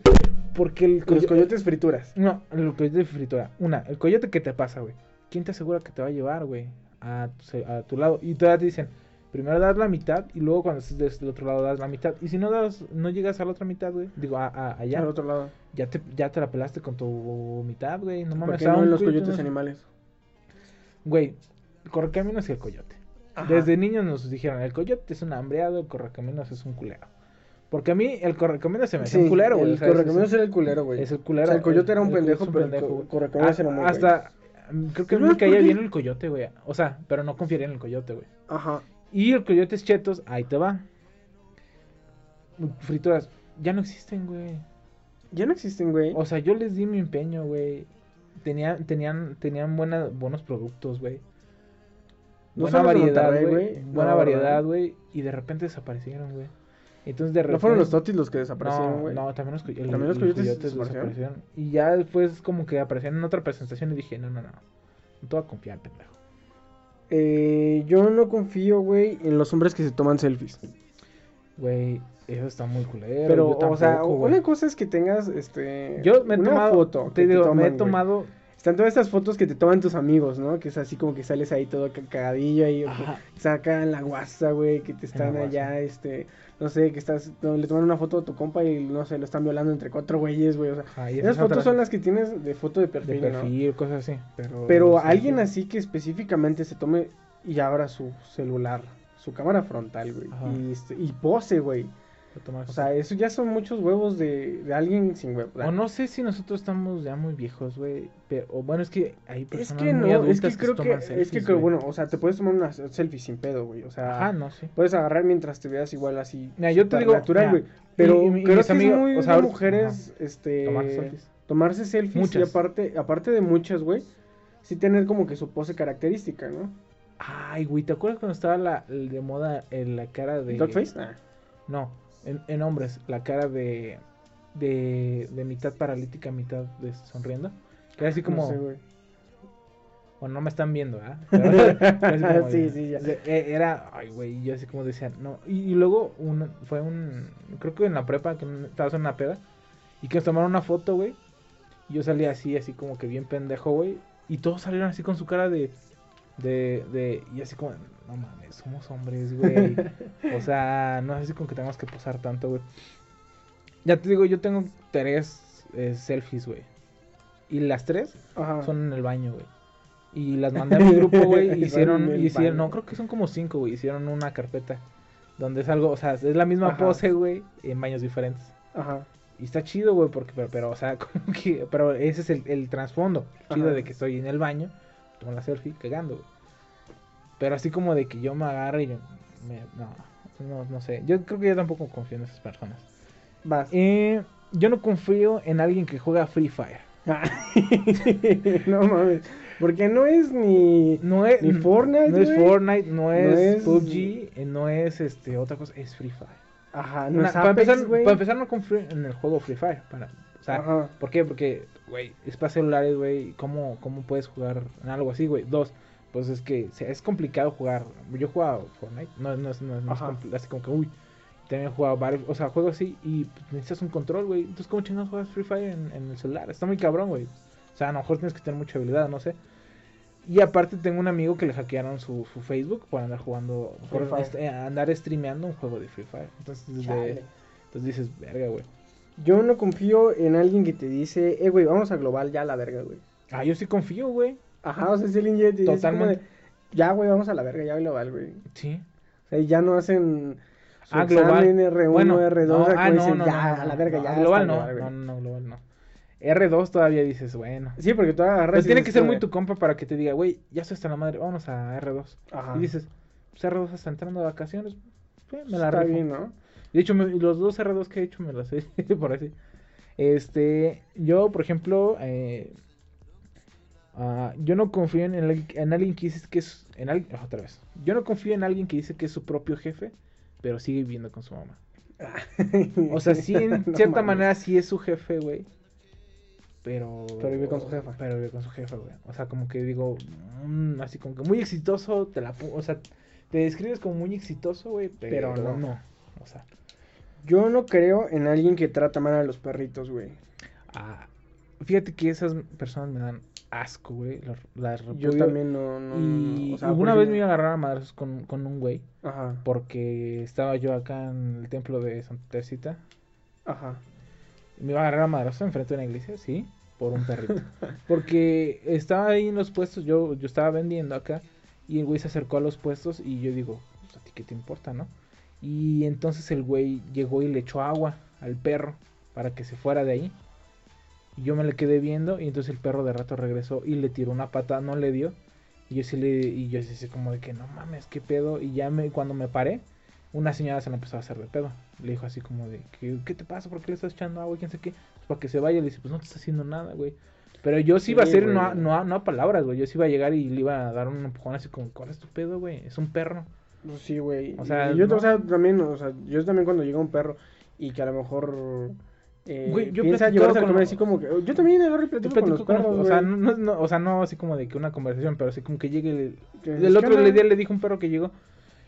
porque el Los coyo- coyotes frituras. No, el coyote de fritura. Una, el coyote que te pasa, güey. ¿Quién te asegura que te va a llevar, güey? A, tu se- a tu lado. Y todavía te dicen, primero das la mitad y luego cuando estés desde el otro lado das la mitad. Y si no das, no llegas a la otra mitad, güey. Digo, a, a- allá. Al otro lado. Ya te, ya te la pelaste con tu mitad, güey. No ¿Por mames. qué a no los coyote coyotes no- animales? Güey, el correcaminos y el coyote. Ajá. Desde niños nos dijeron, el coyote es un hambreado, el correcaminos es un culero. Porque a mí el correcaminos se me hace Sí, un culero, güey. El correcaminos era el culero, güey. Es el culero. O sea, el coyote era un el- pendejo, un pero el pendejo, güey. correcaminos era muy güey. Hasta, mm, creo que ¿Tú me caía bien el coyote, güey. O sea, pero no confiaría en el coyote, güey. Ajá. Y el coyote es chetos, ahí te va. Frituras, ya no existen, güey. Ya no existen, güey. O sea, yo les di mi empeño, güey. Tenían, tenían, tenían buena, buenos productos, güey. ¿No Buena variedad, güey. Buena No, variedad, güey. Y de repente desaparecieron, güey. Entonces de repente... ¿No fueron los totis los que desaparecieron, güey? no, también los, el- ¿También los coyotes desaparecieron? Y ya después como que aparecieron en otra presentación y dije, no, no, no. No te voy a confiar, pendejo. Eh, yo no confío, güey, en los hombres que se toman selfies. Güey, eso está muy culero. Pero, o sea, una cosa es que tengas, este... Yo me he tomado, foto te digo, toman, me he tomado... Están todas estas fotos que te toman tus amigos, ¿no? Que es así como que sales ahí todo ca- cagadillo ahí. o que Ajá. Sacan la guasa, güey, que te están allá, este... No sé, que estás... no, le toman una foto a tu compa y, no sé, lo están violando entre cuatro güeyes, güey. O sea, Ajá, esas esas fotos son las que tienes de foto de de perfil, perfil, ¿no? cosas así. Pero, alguien sí. así que específicamente se tome y abra su celular, su cámara frontal, güey, y, este, y pose, güey. Lo tomas O sea, eso ya son muchos huevos de, de alguien sin huevos. O no sé si nosotros estamos ya muy viejos, güey. Pero, o bueno, es que hay es personas que muy no, adultas es que creo se que, toman es que selfies, creo, bueno, o sea, te puedes tomar una selfie sin pedo, güey. O sea, Ajá, no, sí. puedes agarrar mientras te veas igual así. Mira, yo te digo, natural, güey. Pero y- y- y creo que amigos, es muy o sea, de ahorita- mujeres, este, Tomar selfies. tomarse selfies y Muchas. aparte, aparte de muchas, güey, sí tener como que su pose característica, ¿no? Ay, güey, ¿te acuerdas cuando estaba la, de moda en la cara de... Dogface, ah. No, en, en hombres, la cara de, de, de mitad paralítica, mitad de sonriendo. Que era así como... No sé. Bueno, no me están viendo, ¿ah? Sí, sí, ya. de- e- Era, ay, güey, yo así como decía, no. Y, y luego un, fue un, creo que en la prepa, que estabas en una peda, y que nos tomaron una foto, güey. Y yo salí así, así como que bien pendejo, güey. Y todos salieron así con su cara de, de, de, y así como, no mames, somos hombres, güey. o sea, no es así como que tengamos que posar tanto, güey. Ya te digo, yo tengo tres eh, selfies, güey. Y las tres Ajá. son en el baño, güey. Y las mandé a mi grupo, güey. Hicieron, hicieron, baño. no, creo que son como cinco, güey. Hicieron una carpeta Donde es algo, o sea, es la misma Ajá. pose, güey, en baños diferentes. Ajá. Y está chido, güey, porque, pero, pero, o sea, como que, pero ese es el, el trasfondo. Chido Ajá. de que estoy en el baño, tomo la selfie, cagando, güey. Pero así como de que yo me agarre y me- no, no, no sé. Yo creo que yo tampoco confío en esas personas. Vas. Eh, yo no confío en alguien que juega Free Fire. no mames. Porque no es ni. No es, Ni Fortnite, no es. Fortnite, no es, es- PUBG, eh, no es este otra cosa, es Free Fire. Ajá, no Una- es para, Apex, empezar, güey. para empezar no confío en el juego Free Fire. Para, o sea, Ajá. ¿por qué? Porque, güey, es para celulares, güey. ¿Cómo, ¿Cómo puedes jugar en algo así, güey? Dos, pues es que o sea, es complicado jugar. Yo he jugado Fortnite, no, no, es- no, no así como que, uy. También he jugado varios, o sea, juegos así y pues, necesitas un control, güey. Entonces, ¿cómo chingados juegas Free Fire en, en el celular? Está muy cabrón, güey. O sea, a lo mejor tienes que tener mucha habilidad, no sé. Y aparte tengo un amigo que le hackearon su, su Facebook por andar jugando, por Free Fire. est- eh, andar streameando un juego de Free Fire. Entonces, de- Chale. entonces dices, verga, güey. Yo no confío en alguien que te dice, eh, güey, vamos a global ya a la verga, güey. Ah, yo sí confío, güey. Ajá, o sea, te dice como Totalmente. de, ya, güey, vamos a la verga, ya global, güey. Sí. O sea, y ya no hacen su Ah, global. examen R1, Bueno, R2, no, ah, no, dicen, no, ya, a la verga, ya. Global no, güey. no, no, global no. R2 todavía dices, bueno. Sí, porque tú agarras. Pero y tiene que ser muy tu compa para que te diga, güey, ya estoy hasta la madre, vámonos a R2. Ajá. Y dices, pues R2 está entrando de vacaciones, eh, me la Está rifo. bien, ¿no? De hecho, me- los dos R2 que he hecho me las he por así. Este, yo, por ejemplo, eh, ah, yo no confío en, el- en alguien que dice que es, en alguien, otra vez, yo no confío en alguien que dice que es su propio jefe, pero sigue viviendo con su mamá. O sea, sí, en No cierta mames. manera sí es su jefe, güey. Pero... Pero vive con su jefa. Pero vive con su jefa, güey. O sea, como que digo, mm, así como que muy exitoso, te la... O sea, te describes como muy exitoso, güey, pero, Pero no. no. O sea, Yo no creo en alguien que trata mal a los perritos, güey. ah, fíjate que esas personas me dan asco, güey. Las, las Yo también no. no Y no, o sea, vez me iba a agarrar a madrazos con, con un güey. Ajá, Porque estaba yo acá en el templo de Santa Teresita. ajá. Me iba a agarrar a madrazos enfrente de una iglesia, sí, por un perrito. Porque estaba ahí en los puestos, yo, yo estaba vendiendo acá, y el güey se acercó a los puestos y yo digo, pues, a ti qué te importa, ¿no? Y entonces el güey llegó y le echó agua al perro para que se fuera de ahí. Y yo me le quedé viendo y entonces el perro de rato regresó y le tiró una pata, no le dio. Y yo sí le, y yo sí, sí, como de que no mames, qué pedo. Y ya me, cuando me paré, una señora se la empezó a hacer de pedo. Le dijo así como de, ¿qué, qué te pasa? ¿Por qué le estás echando agua? ¿Quién sé qué? Pues para que se vaya. Le dice, pues no te está haciendo nada, güey. Pero yo sí, Sí, iba a hacer, no a, no, a, no a palabras, güey. Yo sí iba a llegar y le iba a dar un empujón así como, ¿cuál es tu pedo, güey? Es un perro. Sí, güey. O sea, yo, no. o sea, también, o sea, yo también cuando llega un perro y que a lo mejor eh, Güey, yo piensa llevarse comer así como que, yo también agarro y Yo platico con los platico con perros, o sea, no, no, o sea, no así como de que una conversación, pero así como que llegue el, el otro "¿Qué le, onda?". le dijo un perro que llegó.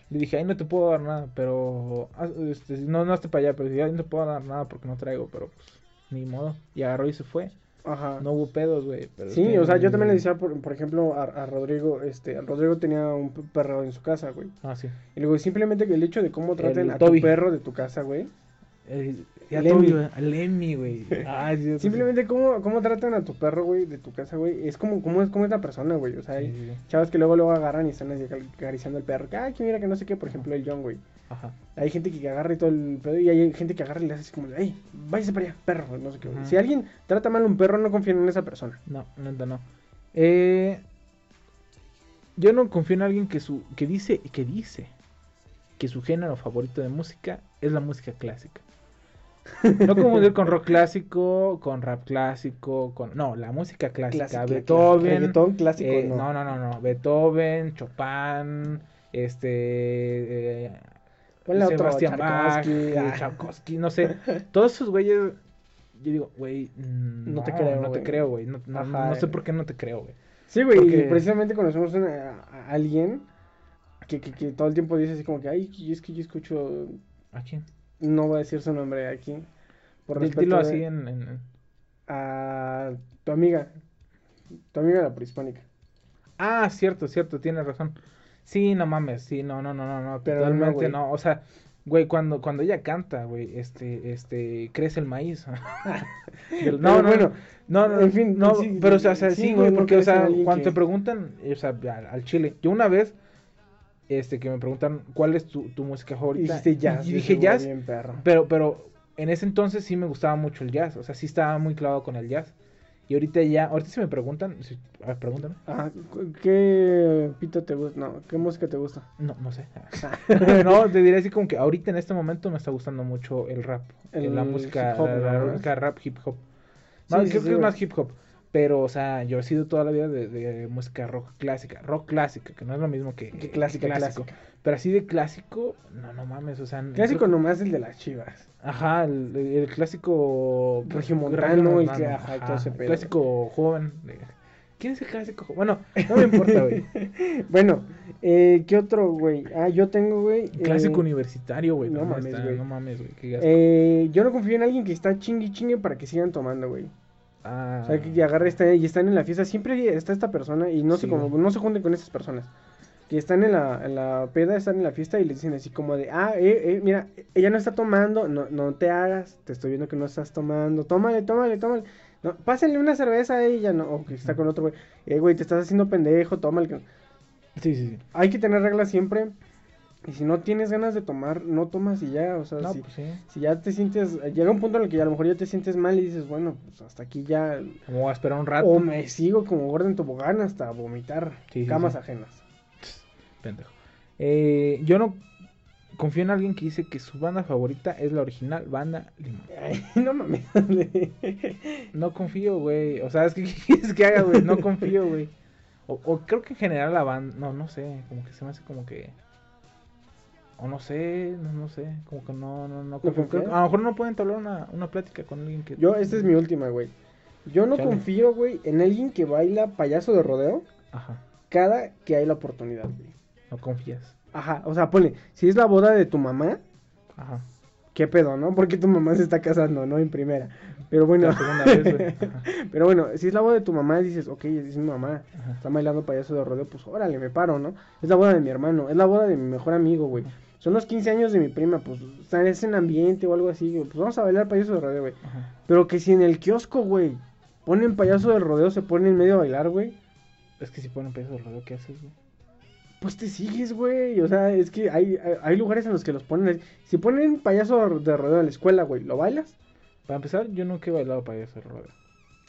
Le dije, ay, no te puedo dar nada, pero. haz- Este, no, no esté para allá, pero dije, ay, no te puedo dar nada porque no traigo, pero pues, ni modo. Y agarró y se fue. Ajá. No hubo pedos, güey. Sí, que- o sea, yo también le decía, por, por ejemplo, a, a Rodrigo, este, Rodrigo tenía un perro en su casa, güey. Ah, sí. Y luego simplemente que el hecho de cómo traten El a Toby. tu perro de tu casa, güey. El, ya El Emmy. Toby, güey. Ay, Dios. Simplemente cómo, cómo tratan a tu perro, güey, de tu casa, güey. Es como, como es, como es la persona, güey. O sea, Sí, hay sí, sí. chavas que luego luego agarran y están así acariciando al perro. Ay, que mira que no sé qué, por ejemplo, el John, güey. Ajá. Hay gente que agarra y todo el pedo y hay gente que agarra y le hace así como, ey, váyase para allá, perro, no sé qué. Si alguien trata mal a un perro, no confíen en esa persona. No, neta no. Eh, yo no confío en alguien que su que dice que dice que su género favorito de música es la música clásica. No confundir con rock clásico, con rap clásico, con no, la música clásica, Clásica, Beethoven, reggaetón clásico, eh, no. no, no, no, Beethoven, Chopin, este eh, otro, Sebastián Bach, Tchaikovsky, eh, ah. Tchaikovsky, no sé, todos esos güeyes yo digo, güey, No te creo, no te creo, güey, no, no- sé güey. por qué no te creo, güey. Sí, güey, Porque- precisamente conocemos a, a alguien que, que, que todo el tiempo dice así como que, ay, es que yo escucho, ¿A quién? No voy a decir su nombre aquí, por Dilo así en, en- en- a tu amiga, tu amiga la prehispánica. Ah, cierto, cierto, tienes razón. Sí, no mames, sí, no, no, no, no, no, Pero totalmente no, o sea, güey, cuando, cuando ella canta, güey, este, este, crece el maíz. No, no, bueno, no, no, en fin, no, sí, pero o sea, sí, güey, porque, o sea, cuando te preguntan, o sea, al, al chile, yo una vez, este, que me preguntan cuál es tu, tu música favorita. jazz. Y dije jazz, Bien pero, pero en ese entonces sí me gustaba mucho el jazz. O sea, sí estaba muy clavado con el jazz. Y ahorita ya, ahorita si me preguntan, si- a ver, pregúntame. Cu- ¿qué pito te gusta? No, ¿qué música te gusta? No, no sé. no, te diré así como que ahorita en este momento me está gustando mucho el rap. El la música, hip hop, la, música rap, hip hop. Más- sí, creo sí, que es más hip hop. Pero, o sea, yo he sido toda la vida de, de música rock clásica. Rock clásica, que no es lo mismo que, Que clásica, clásico. clásica. Pero así de clásico, no, no mames, o sea... Clásico creo- nomás el de las chivas. Ajá, el, el clásico... Regiomontano, el que- ajá, clásico joven. ¿Quién es el clásico joven? Bueno, no me importa, güey. Bueno, eh, ¿qué otro, güey? Ah, yo tengo, güey. El clásico eh, universitario, güey. no mames, güey. No mames, güey. eh, yo no confío en alguien que está chingue chingue para que sigan tomando, güey. Ah, O sea, que agarre esta y están en la fiesta. Siempre está esta persona y no, Sí, se, como, no se junten con esas personas. Que están en la, en la peda, están en la fiesta y le dicen así como de, ah, eh, eh, mira, ella no está tomando, no, no te hagas, te estoy viendo que no estás tomando, tómale, tómale, tómale. No, pásenle una cerveza a ella, no, o que está con otro güey. Eh, güey, te estás haciendo pendejo, tómale. Sí, sí, sí. Hay que tener reglas siempre. Y si no tienes ganas de tomar, no tomas y ya, o sea, No, si, pues sí. si ya te sientes, llega un punto en el que a lo mejor ya te sientes mal y dices, bueno, pues hasta aquí ya, Como voy a esperar un rato. o me sigo como gordo en tobogán hasta vomitar Sí, camas sí. ajenas. Pendejo. Eh, yo no confío en alguien que dice que su banda favorita es la original banda Limón. Ay, no mames. No confío, güey. O sea, es que ¿qué quieres que haga, güey? No confío, güey. O, o creo que en general la banda, no, no sé, como que se me hace como que... O no sé, no, no sé, como que no, no, no confío. A lo mejor no pueden entablar una, una plática con alguien que... Yo, esta es mi última, güey. Yo no Chale. confío, güey, en alguien que baila payaso de rodeo Ajá, cada que hay la oportunidad, güey. no confías. Ajá, o sea, ponle, si es la boda de tu mamá, Ajá. ¿Qué pedo, no? Porque tu mamá se está casando, ¿no? En primera. Pero bueno, La segunda vez, pero bueno, si es la boda de tu mamá, dices, ok, es mi mamá. ajá. Está bailando payaso de rodeo, pues órale, me paro, ¿no? Es la boda de mi hermano, es la boda de mi mejor amigo, güey. Son los 15 años de mi prima, pues, están es en ambiente o algo así, güey, pues vamos a bailar payaso de rodeo, güey. Pero que si en el kiosco, güey, ponen payaso de rodeo, se pone en medio a bailar, güey, Es que si ponen peso de rodeo, ¿qué haces, güey? Pues te sigues, güey. O sea, es que hay, hay, lugares en los que los ponen. Si ponen payaso de rodeo en la escuela, güey, ¿lo bailas? Para empezar, yo nunca he bailado payaso de rodeo.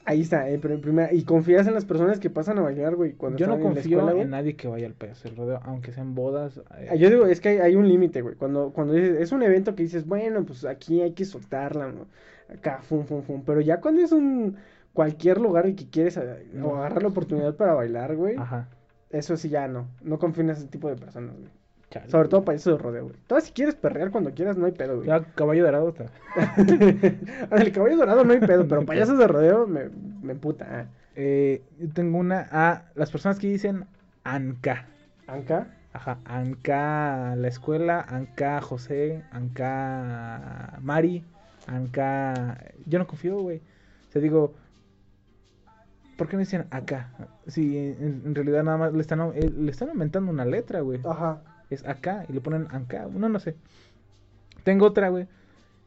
Ahí está, eh, pero en primera. Y confías en las personas que pasan a bailar, güey, cuando Yo no están en la confío escuela, en nadie que vaya al payaso del rodeo, aunque sean bodas. eh, Ah, Yo digo, es que hay, hay un límite, güey. Cuando, cuando dices, es un evento que dices, bueno, pues aquí hay que soltarla, ¿no? Acá, fum, fum, fum. Pero ya cuando es un cualquier lugar y que quieres eh, No. agarrar la oportunidad para bailar, güey, Ajá. Eso sí ya no. No confío en ese tipo de personas, güey. chale. Sobre todo payaso de rodeo, güey. Todavía si quieres perrear cuando quieras, no hay pedo, güey. Ya, caballo dorado está. el caballo dorado no hay pedo, pero payasos de rodeo me, me emputa. ah. Eh, yo tengo una a las personas que dicen Anca. ¿Anca? Ajá, Anca la escuela, Anca José, Anca Mari, Anca. Yo no confío, güey. O sea, digo, ¿por qué no dicen acá? Si en, en realidad nada más le están, eh, le están aumentando una letra, güey. Ajá. Es acá y le ponen Anca. No, no sé. Tengo otra, güey.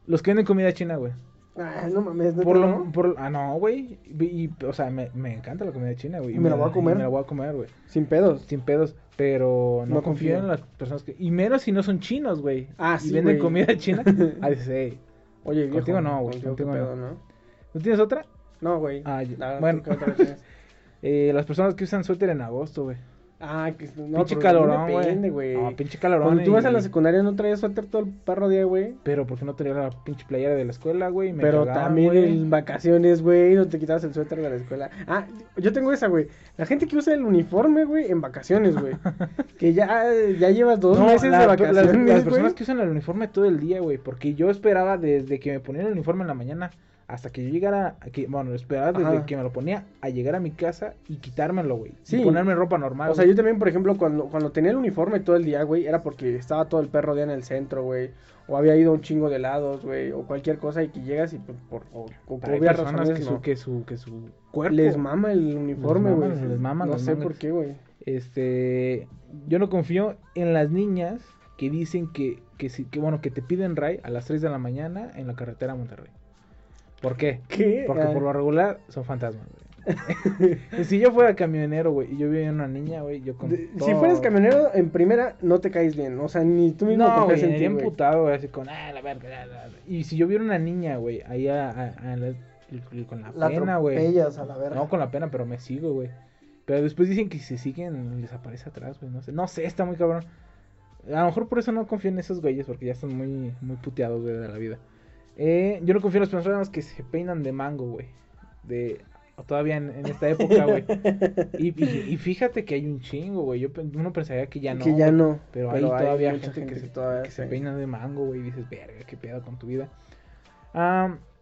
Los que venden comida china, güey. Ah, no mames, ¿neta Por lo, no? por, ah, no, güey. Y, y, o sea, me, me encanta la comida china, güey. Y me la voy a comer. y me la voy a comer, güey. Sin pedos. Sin pedos. Pero no, No confío, confío. en las personas que. Y menos si no son chinos, güey. Ah, y sí, venden güey. comida china. Ah, dices, "Ey, Oye, viejo. Contigo no, güey, contigo qué contigo no. pedo, ¿no? ¿No tienes otra? No, güey. Ah, La- bueno. ¿qué otra tienes? Eh, las personas que usan suéter en agosto, güey. Ah, que no, pinche calorón, depende, güey. No, pinche calorón. Cuando tú vas a la secundaria no traías suéter todo el perro día, güey. Pero porque no tenía la pinche playera de la escuela, güey. Pero cagaban, también en vacaciones, güey, no te quitabas el suéter de la escuela. Ah, yo tengo esa, güey. La gente que usa el uniforme, güey, en vacaciones, güey. que ya, ya llevas dos No, meses la- de las- vacaciones, Las, güey. personas que usan el uniforme todo el día, güey. Porque yo esperaba desde que me ponían el uniforme en la mañana hasta que yo llegara. a que- bueno, esperaba desde Ajá. que me lo ponía a llegar a mi casa y quitármelo, güey. Sí. Y ponerme ropa normal. O sea, güey. yo también, por ejemplo, cuando, cuando tenía el uniforme todo el día, güey, era porque estaba todo el perro día en el centro, güey. O había ido a un chingo de helados, güey. O cualquier cosa y que llegas y pues, por, por obvias razones, que, no. su, que, su, que su cuerpo. Les mama el uniforme, mama, güey. les mama No los sé mangas. por qué, güey. Este. Yo no confío en las niñas que dicen que, que, sí- que, bueno, que te piden ray a las 3 de la mañana en la carretera a Monterrey. ¿Por qué? ¿Qué? Porque Ah. por lo regular son fantasmas, güey. si yo fuera camionero, güey, y yo viera una niña, güey, yo con De- Si fueras camionero, en primera no te caes bien. O sea, ni tú mismo No, en iría güey. emputado, güey, así con, ah, la verga, la, la, la". Y si yo viera una niña, güey, ahí a, a- a la- con la, La pena, güey. No, con la pena, pero me sigo, güey. Pero después dicen que si se siguen, les aparece atrás, güey. No sé, no sé, está muy cabrón. A lo mejor por eso no confío en esos güeyes, porque ya están muy, muy puteados, güey, de la vida. Eh, yo no confío en las personas que se peinan de mango, güey. De, todavía en, en esta época, güey. Y, y- y fíjate que hay un chingo, güey. Yo, uno pensaría que ya no. que ya no. Pero, hay todavía mucha gente, que, se, todavía que se se- peina de mango, güey. Y dices, verga, qué pedo con tu vida.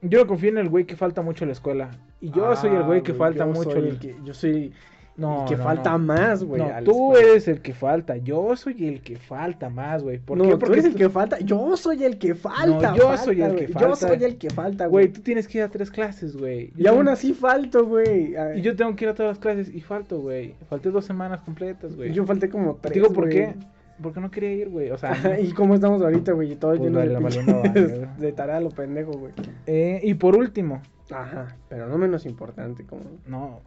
Yo no confío en el güey que falta mucho a la escuela. Y yo soy el güey que Ah, falta mucho. el que, yo soy No, que no, falta no. más, güey. No, la tú eres el que falta. Yo soy el que falta más, güey. ¿Por no, qué? tú Porque eres el tú- que falta. Yo soy el que falta. yo falta, soy el que Yo falta. soy el que falta, Güey, tú tienes que ir a tres clases, güey. Yo Y aún así falto, güey. Y yo tengo que ir a todas las clases y falto, güey. Falté dos semanas completas, güey. yo falté como Te tres. digo por qué. Porque no quería ir, güey. O sea. ¿Y cómo estamos ahorita, güey? Todo Pues lleno de, valiendo verga. de tarea lo pendejo, güey. Eh, y por último, Ajá, pero no menos importante, como... no.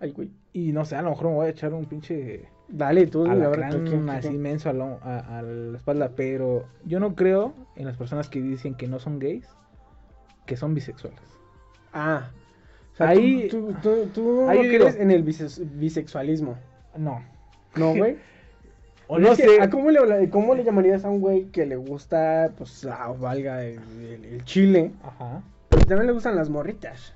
Ay, güey. Y no sé, a lo mejor me voy a echar un pinche Dale, tú, a la a ver, ¿tú qué- así inmenso a, lo- a- a la espalda, pero yo no creo en las personas que dicen que no son gays, que son bisexuales. Ah. O sea, Ahí- tú, tú, tú, tú ahí no digo- crees en el bisexualismo, No. ¿no, güey? O no que, sé. ¿a cómo, le, ¿Cómo le llamarías a un güey que le gusta, pues, ah, valga, el, el- el chile, Ajá. pero también le gustan las morritas?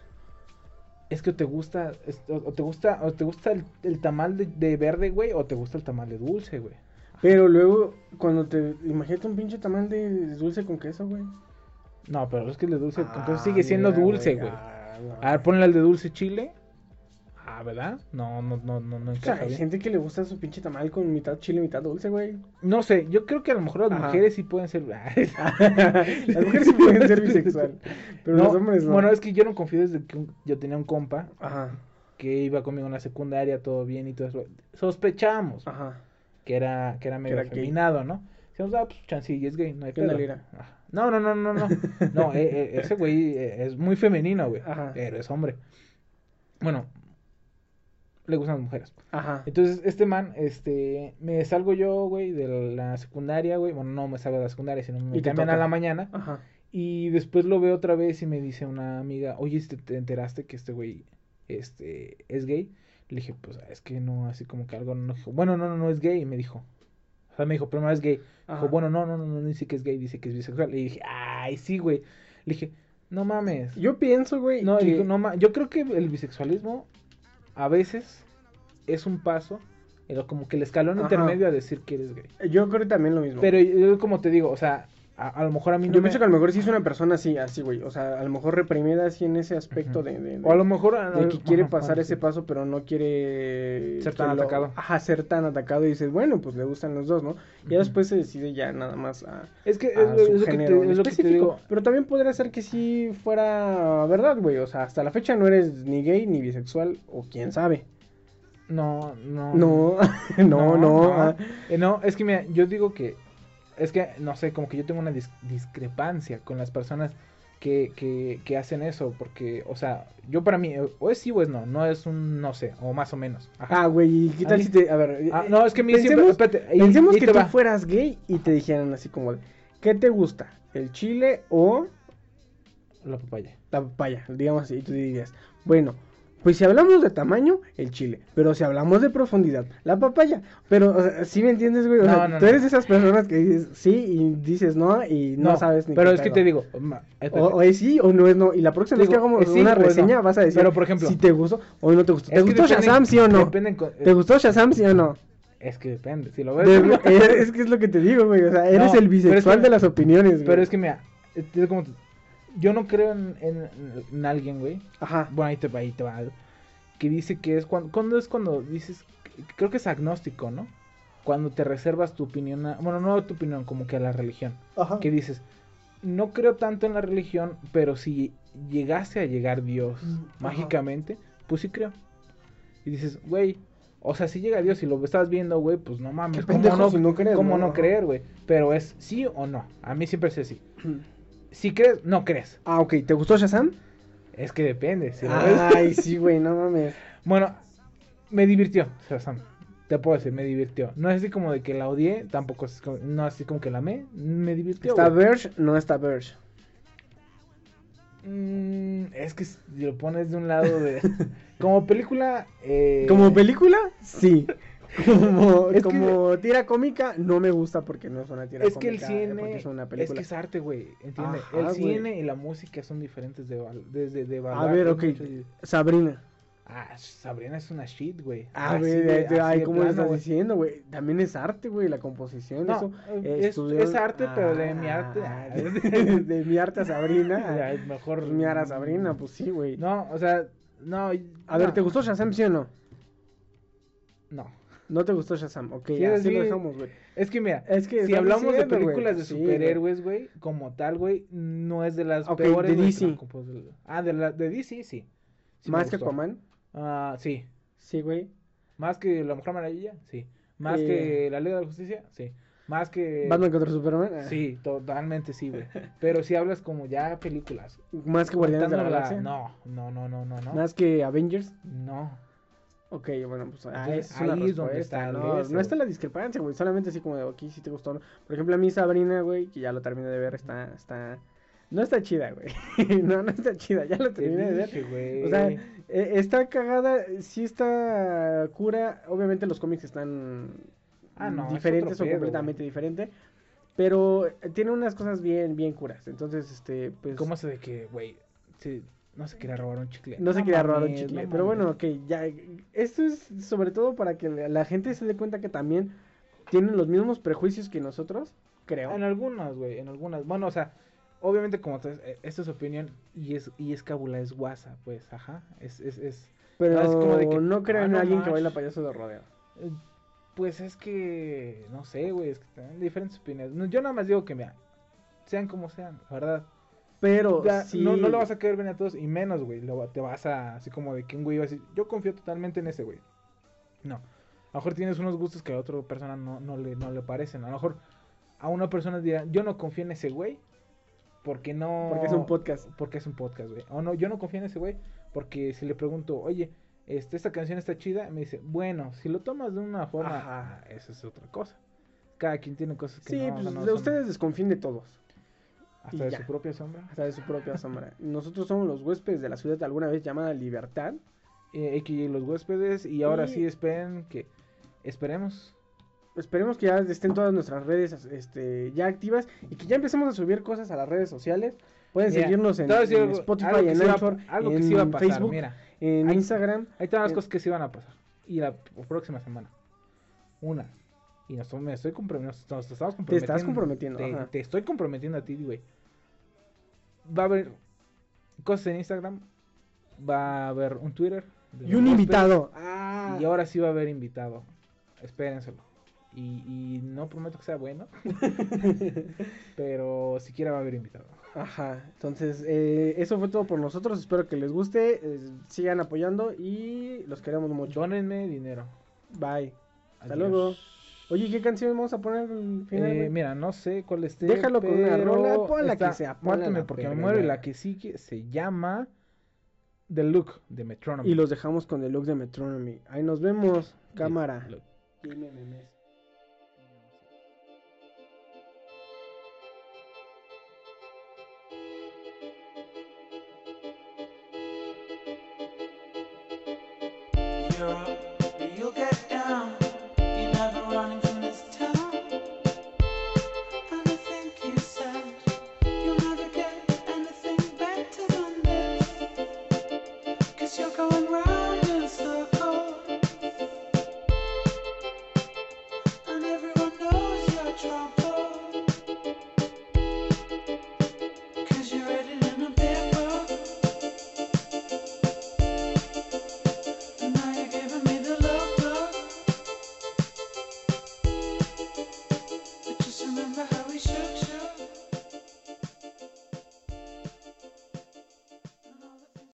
Es que te gusta, es- o o te gusta, o te gusta el, el tamal de, de verde, güey, o te gusta el tamal de dulce, güey. Pero luego, cuando te... Imagínate un pinche tamal de dulce con queso, güey. No, pero es que el de dulce, Ah, entonces sigue siendo mira, dulce, güey. ah, no. A ver, ponle al de dulce chile. Ah, ¿verdad? No, no, no, no, no O sea, encaja hay gente que le gusta su pinche tamal con mitad chile, mitad dulce, güey. No sé, yo creo que a lo mejor las Ajá. mujeres sí pueden ser. Las mujeres sí pueden ser bisexual, pero No, los hombres no. Bueno, es que yo no confío desde que un- yo tenía un compa Ajá, que iba conmigo en la secundaria, todo bien y todo eso. Sospechábamos ajá. que era, que era medio era afeminado, ¿no? Decíamos, ah, pues chancilla, es gay, no hay ¿Qué onda, pedo. Ah, No, no, no, no, no. No, eh, eh, ese güey eh, es muy femenino, güey. Pero es hombre. Bueno, le gustan las mujeres. Ajá. Entonces, este man, este, me salgo yo, güey, de la secundaria, güey. Bueno, no me salgo de la secundaria, sino me Y te cambian a la mañana. Ajá. Y después lo veo otra vez y me dice una amiga, oye, este, ¿te enteraste que este güey este, es gay? Le dije, pues es que no, así como que algo no dijo, bueno, no, no, no es gay, me dijo. O sea, me dijo, pero no es gay. Ajá. Dijo, bueno, no, no, no, no dice que es gay, dice que es bisexual. Le dije, ay, sí, güey. Le dije, no mames. Yo pienso, güey, No, que... dijo, no ma- yo creo que el bisexualismo a veces es un paso, pero como que el escalón Ajá. intermedio a decir que eres gay. Yo creo también lo mismo. Pero yo como te digo, o sea, a, a lo mejor a mí no Yo me... pienso que a lo mejor sí es una persona así, así, güey. O sea, a lo mejor reprimida así en ese aspecto de, de, de- O a lo mejor... a- de que quiere pasar ese sí. paso, pero no quiere Ser tan lo- atacado. Ajá, ser tan atacado y dices, bueno, pues le gustan los dos, ¿no? Y ya después se decide ya nada más a, Es que es, a lo- su es lo que te, es lo que te específico. digo. Pero también podría ser que sí fuera verdad, güey. O sea, hasta la fecha no eres ni gay ni bisexual, o quién sabe. No, no. No, no, no. ah. Eh, no, es que mira, yo digo que... Es que, no sé, como que yo tengo una dis- discrepancia con las personas que, que, que hacen eso. Porque, o sea, yo para mí, o es sí o es no. No es un no sé, o más o menos. Ajá. Ah, güey, ¿y qué A tal mí- si te... A ver, Ah, eh, no, es que mí siempre... espérate, Pensemos que tú va. fueras gay y te dijeran así como, ¿qué te gusta? ¿El chile o La papaya. la papaya? Digamos así, y tú dirías, bueno, pues si hablamos de tamaño, el chile, pero si hablamos de profundidad, la papaya. Pero, o sea, ¿sí me entiendes, güey? O No, sea, no, tú no. eres de esas personas que dices sí y dices no y no, sabes ni Pero qué es que te digo... O, es sí o no es no. Y la próxima vez que hagamos sí una reseña vas a decir Pero, por ejemplo- si te gustó o no te gustó. ¿Te Es gustó Shazam, sí o no? depende con- ¿Te gustó Shazam, sí o no? Es que depende. Si lo ves... De- es, es que es lo que te digo, güey. O sea, eres el es bisexual que- de las opiniones, güey. Pero es que mira, es como yo no creo en, en, en alguien, güey. Ajá. Bueno, ahí te va, ahí te va. Que dice que es cuando, cuando es cuando dices, creo que es agnóstico, ¿no? Cuando te reservas tu opinión, a- bueno, no tu opinión, como que a la religión. Ajá. Que dices, no creo tanto en la religión, pero si llegase a llegar Dios Mm, ajá. mágicamente, pues sí creo. Y dices, güey, o sea, si llega Dios y lo estás viendo, güey, pues no mames, ¿cómo no, si no crees, cómo ¿no? no creer, güey? Pero es sí o no. A mí siempre es así. Si crees, no crees. Ah, ok. ¿Te gustó Shazam? Es que depende. si Ay, sí, güey, no mames. Bueno, me divirtió, Shazam. Te puedo decir, me divirtió. No es así como de que la odié, tampoco es como, no así como que la amé. Me divirtió. ¿Está güey. Verge? No está Verge. Mm, es que si lo pones de un lado de. como película. eh, ¿Como película? Sí. Como, Es que- como tira cómica, no me gusta porque no es una tira Es que el cómica. eh, cine. es una Es, película. que es arte, güey. ¿Entiendes? Ajá, el güey. cine y la música son diferentes de. Desde de A valorar, ver, es ok. de- Sabrina. Ah, Sabrina es una shit, güey. A de- de- de- así ay, de ¿cómo lo plano, estás güey. diciendo, güey? También es arte, güey, la composición, No, eso. eh, eh, es- estudió- es arte, pero de mi arte, Ah, ah. de, de mi arte a Sabrina. Ya, es mejor. Mi ara Sabrina, pues sí, güey. No, o sea, no. A ver, ¿te gustó Shazam, sí o no? No. No te gustó Shazam, ok, Sí, así sí. lo dejamos, güey. Es que mira, Es que si hablamos de películas de güey. superhéroes, güey, como tal, güey, no es de las peores. de DC. Ah, de, la, de DC, sí. Más que. Aquaman, Ah, sí. sí, güey. Más que La Mujer Maravilla, sí. Más Eh. que La Liga de la Justicia, sí. Más que. Batman contra Superman. ah. Sí, totalmente sí, güey. Pero si hablas como ya películas. Más que Guardianes de la Galaxia. No, no, no, no. No. Más que Avengers. no. Ok, bueno, pues ah, es ahí es donde está no, no está la discrepancia, güey. Solamente así como de aquí sí te gustó. ¿no? Por ejemplo, a mí Sabrina, güey, que ya lo terminé de ver, está, está, no está chida, güey. no, no está chida, ya lo Te terminé de ver. güey. O sea, eh, está cagada, sí está cura. Obviamente los cómics están Ah, no, diferentes o pedo, completamente diferentes. Pero eh, tiene unas cosas bien, bien curas. Entonces, este, pues. ¿Cómo se de que, güey? sí, no se quería robar un chicle. No se quería robar un chicle. no pero bueno, ok, ya. Esto es sobre todo para que la gente se dé cuenta que también tienen los mismos prejuicios que nosotros, creo. En algunas, güey, en algunas. Bueno, o sea, obviamente como eh, esta es su opinión y es y es cábula, es guasa, pues, ajá. Es es es pero no, es como de que, no creo ah, en no alguien que baila payaso de rodeo. eh, pues es que no sé, güey, es que tienen diferentes opiniones. Yo nada más digo que mira, sean como sean, la verdad. Pero Ya, sí. no, no lo vas a querer bien a todos y menos, güey, lo te vas a así como de que un güey va a decir, yo confío totalmente en ese güey. No. A lo mejor tienes unos gustos que a otra persona no, no, le, no le parecen. A lo mejor a una persona dirá, yo no confío en ese güey porque no... Porque es un podcast. Porque es un podcast, güey. O no, yo no confío en ese güey porque si le pregunto, oye, este, esta canción está chida, me dice, bueno, si lo tomas de una forma, Ajá. ah, eso es otra cosa. Cada quien tiene cosas que Sí, no, pues no son- ustedes desconfíen de todos. Hasta y de ya. su propia sombra. Hasta de su propia sombra. Nosotros somos los huéspedes de la ciudad alguna vez llamada Libertad. eh, AKA los huéspedes y ahora Y- sí esperen que esperemos Esperemos que ya estén todas nuestras redes este, ya activas y que ya empecemos a subir cosas a las redes sociales. Pueden Mira, seguirnos en, Spotify, algo que en Anchor, algo que en sí va a pasar, Facebook, mira en Instagram. ahí están las cosas que sí van a pasar y la próxima semana una y nos, me estoy comprom- nos, nos estamos Te estás comprometiendo comprometiendo, te, ajá. te estoy comprometiendo a ti güey va a haber cosas en Instagram va a haber un Twitter Y un invitado. Ah, y ahora sí va a haber invitado espérenselo y, y no prometo que sea bueno pero siquiera va a haber invitado Ajá, entonces eh, eso fue todo por nosotros. Espero que les guste, eh, sigan apoyando y los queremos mucho. Dónenme dinero. Bye. Hasta Adiós. luego. Oye, ¿qué canción vamos a poner al final? Eh, mira, no sé cuál esté. Déjalo con una rola, pon la que sea, la porque me muero y la que sigue se llama The Look de Metronomy. Y los dejamos con el look de Metronomy. Ahí nos vemos, cámara. Dime, memes.